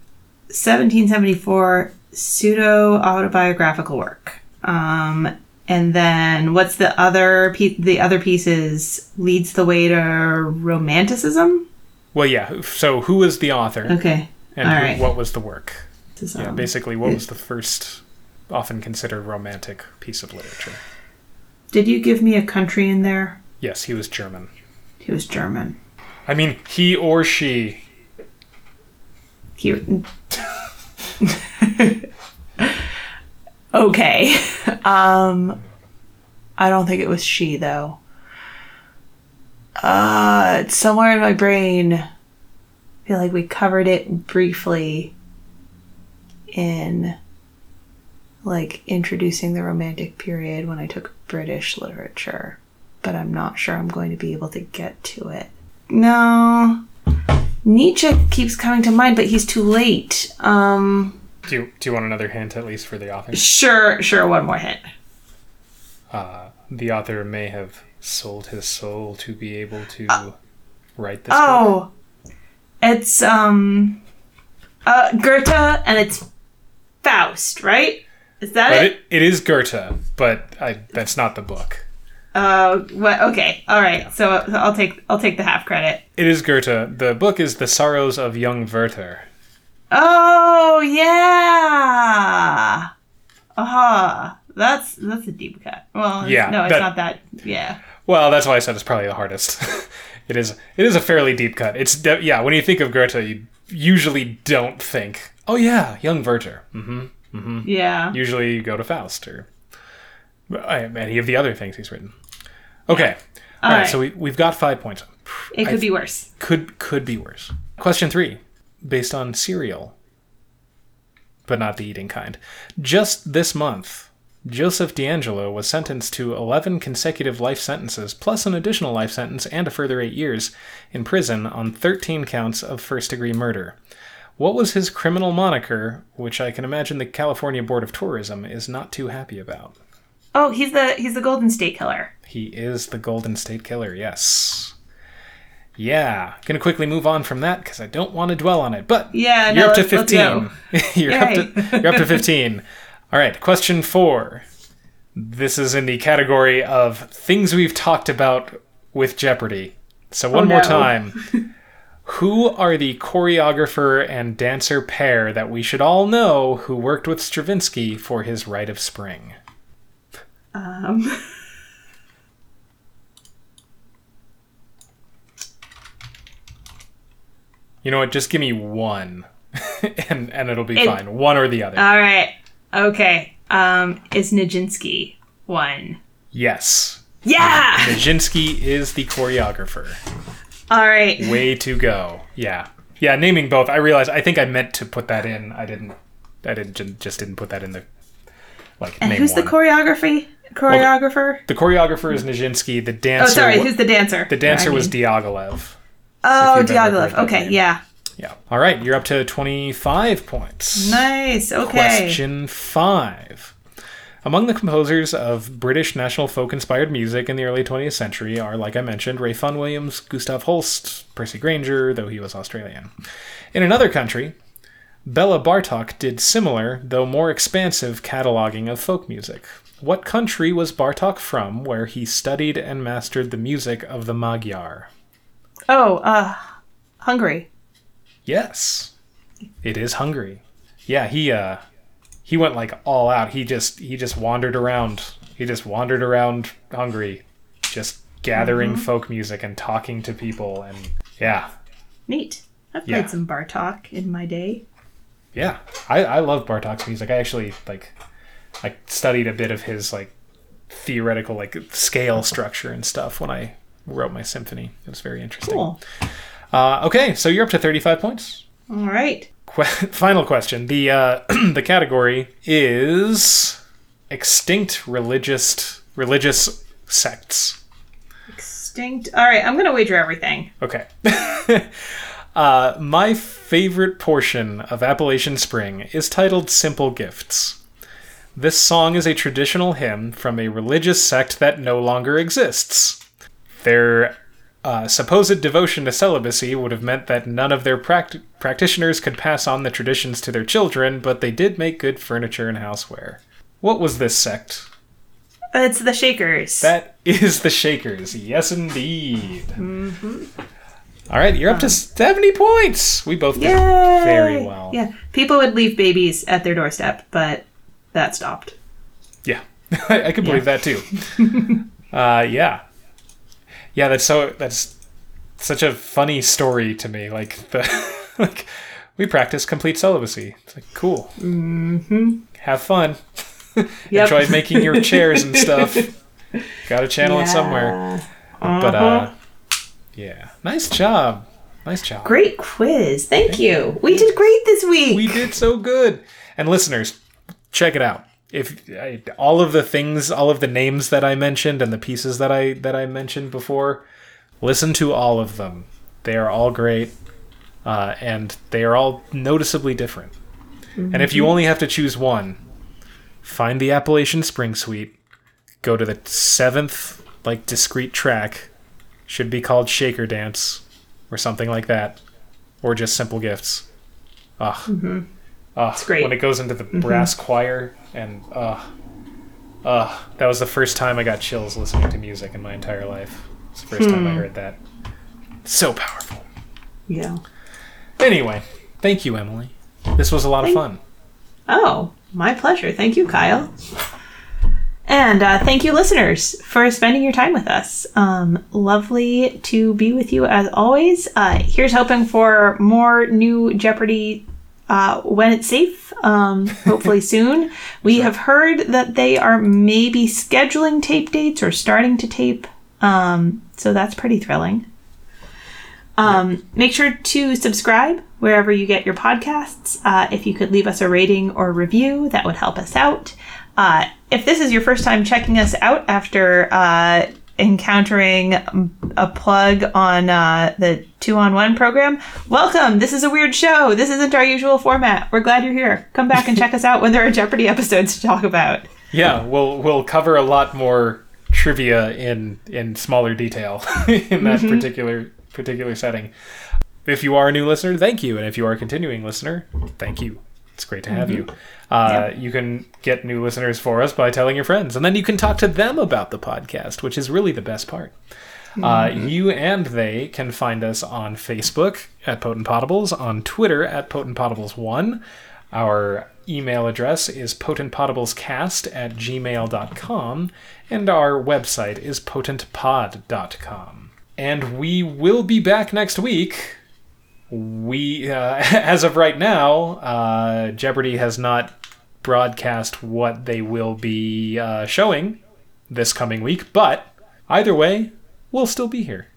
1774 pseudo autobiographical work. Um, and then what's the other piece? The other pieces leads the way to romanticism. Well, yeah. So, who was the author Okay. and all who, right. what was the work? Yeah, basically, what was the first often considered romantic piece of literature? Did you give me a country in there? Yes, he was German. He was German. I mean, he or she. He. okay. Um, I don't think it was she though. Uh, it's somewhere in my brain. I feel like we covered it briefly in like introducing the romantic period when I took British literature, but I'm not sure I'm going to be able to get to it. No. Nietzsche keeps coming to mind, but he's too late. Um, Do you, do you want another hint, at least, for the author? sure, sure, one more hint. Uh, the author may have sold his soul to be able to write this book. Oh, it's um, uh, Goethe, and it's Faust, right? Is that But it? it, it is Goethe, but I, that's not the book. Uh, what? Okay, all right. So, so I'll take I'll take the half credit. It is Goethe. The book is The Sorrows of Young Werther. Oh yeah. Uh-huh. That's that's a deep cut. Well, Yeah, no, it's that- not that. Yeah. Well, that's why I said it's probably the hardest. <laughs> it is. It is a fairly deep cut. It's de- yeah. When you think of Goethe, you usually don't think, "Oh yeah, young Werther." Mm hmm Mm hmm. Yeah. Usually, you go to Faust or uh, any of the other things he's written. Okay. All right. right. So we we've got five points. It could be worse. Could could be worse. Question three, based on cereal, but not the eating kind. Just this month, Joseph D'Angelo was sentenced to 11 consecutive life sentences, plus an additional life sentence and a further eight years in prison on 13 counts of first degree murder. What was his criminal moniker, which I can imagine the California Board of Tourism is not too happy about? Oh, he's the he's the Golden State Killer. He is the Golden State Killer, yes. Yeah, gonna quickly move on from that because I don't want to dwell on it. But Yeah, you're no, up to let's- let's go. fifteen. <laughs> you're up to <laughs> you're up to fifteen. All right, question four. This is in the category of things we've talked about with Jeopardy. So one Oh, more no. time. <laughs> Who are the choreographer and dancer pair that we should all know who worked with Stravinsky for his Rite of Spring? Um, <laughs> You know what? Just give me one, <laughs> and and it'll be It- fine. One or the other. all right. Okay. Um, is Nijinsky one? yes, Yeah. <laughs> Nijinsky is the choreographer. All right. Way to go! Yeah, yeah. Naming both, I realized. I think I meant to put that in. I didn't. I didn't. Just didn't put that in the like And who's one. the choreography choreographer? the choreographer is Nijinsky. The dancer. oh, dancer. sorry. Who's the dancer? the dancer I was mean- Diaghilev. Oh, if you've ever heard Diaghilev. Okay. Yeah. Yeah. All right, you're up to twenty-five points. Nice. Okay. Question five. Among the composers of British national folk inspired music in the early 20th century are, like I mentioned, Ralph Vaughan Williams, Gustav Holst, Percy Grainger, though he was Australian. In another country, Béla Bartok did similar, though more expansive, cataloging of folk music. What country was Bartok from where he studied and mastered the music of the Magyar? Oh, uh, Hungary. Yes, it is Hungary. yeah, he uh he went like all out. He just he just wandered around. He just wandered around Hungary, just gathering Mm-hmm. folk music and talking to people and yeah. Neat. I've Yeah. played some Bartok in my day. Yeah. I I love Bartok's music. I actually like I studied a bit of his like theoretical like scale structure and stuff when I wrote my symphony. It was very interesting. Cool. Uh, okay, so you're up to 35 points. All right. Que- <laughs> final question. The uh, <clears throat> the category is extinct religious religious sects. Extinct. All right. I'm gonna wager everything. Okay. <laughs> uh, my favorite portion of Appalachian Spring is titled "Simple Gifts." This song is a traditional hymn from a religious sect that no longer exists. Their uh, supposed devotion to celibacy would have meant that none of their pract- practitioners could pass on the traditions to their children, but they did make good furniture and houseware. What was this sect? It's the Shakers. That is the Shakers. Yes, indeed. All right, you're up to 70 points. We both did Yay! very well. Yeah. People would leave babies at their doorstep, but that stopped. Yeah, <laughs> I, I can believe that too. <laughs> uh, yeah, yeah. That's so. That's such a funny story to me. Like the <laughs> like we practice complete celibacy. It's like cool. Mm-hmm. Have fun. Yep. Enjoy making your chairs and stuff. Got to channel it somewhere. But Uh-huh. uh, yeah, nice job. Nice job. Great quiz. Thank you. We did great this week. We did so good. And listeners, check it out. If I, all of the things, all of the names that I mentioned and the pieces that I that I mentioned before, listen to all of them. They are all great, uh, and they are all noticeably different. And if you only have to choose one, find the Appalachian Spring Suite. Go to the seventh, like discrete track. Should be called Shaker Dance, or something like that, or just Simple Gifts. Ugh. Ugh, great. When it goes into the brass choir and uh uh that was the first time I got chills listening to music in my entire life. It's the first time I heard that. So powerful. yeah. Anyway, thank you, Emily. This was a lot of fun. Oh, my pleasure. Thank you, Kyle. And uh, thank you, listeners, for spending your time with us. Um, lovely to be with you as always. Uh, here's hoping for more new Jeopardy uh, when it's safe, um, hopefully <laughs> soon. We have heard that they are maybe scheduling tape dates or starting to tape. Um, so that's pretty thrilling. Um, make sure to subscribe wherever you get your podcasts. Uh, if you could leave us a rating or review, that would help us out. Uh, if this is your first time checking us out after uh, encountering a plug on uh, the two on one program, welcome. This is a weird show. This isn't our usual format. We're glad you're here. Come back and check us out when there are Jeopardy episodes to talk about. Yeah, we'll we'll cover a lot more trivia in in smaller detail <laughs> in that particular particular setting. If you are a new listener, thank you, and if you are a continuing listener, thank you. It's great to have you. Uh, You can get new listeners for us by telling your friends, and then you can talk to them about the podcast, which is really the best part. Uh, you and they can find us on Facebook at Potent Podables, on Twitter at Potent Podables1. Our email address is potentpodablescast at gmail.com, and our website is potentpod.com. And we will be back next week. We, uh, <laughs> as of right now, uh, Jeopardy has not broadcast what they will be uh, showing this coming week, but either way, we'll still be here.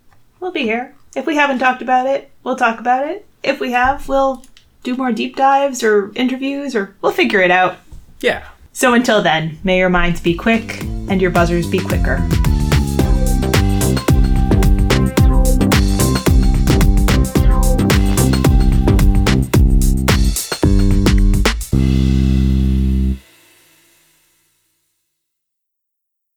We'll be here. If we haven't talked about it, we'll talk about it. If we have, we'll do more deep dives or interviews or we'll figure it out. Yeah. So until then, may your minds be quick and your buzzers be quicker.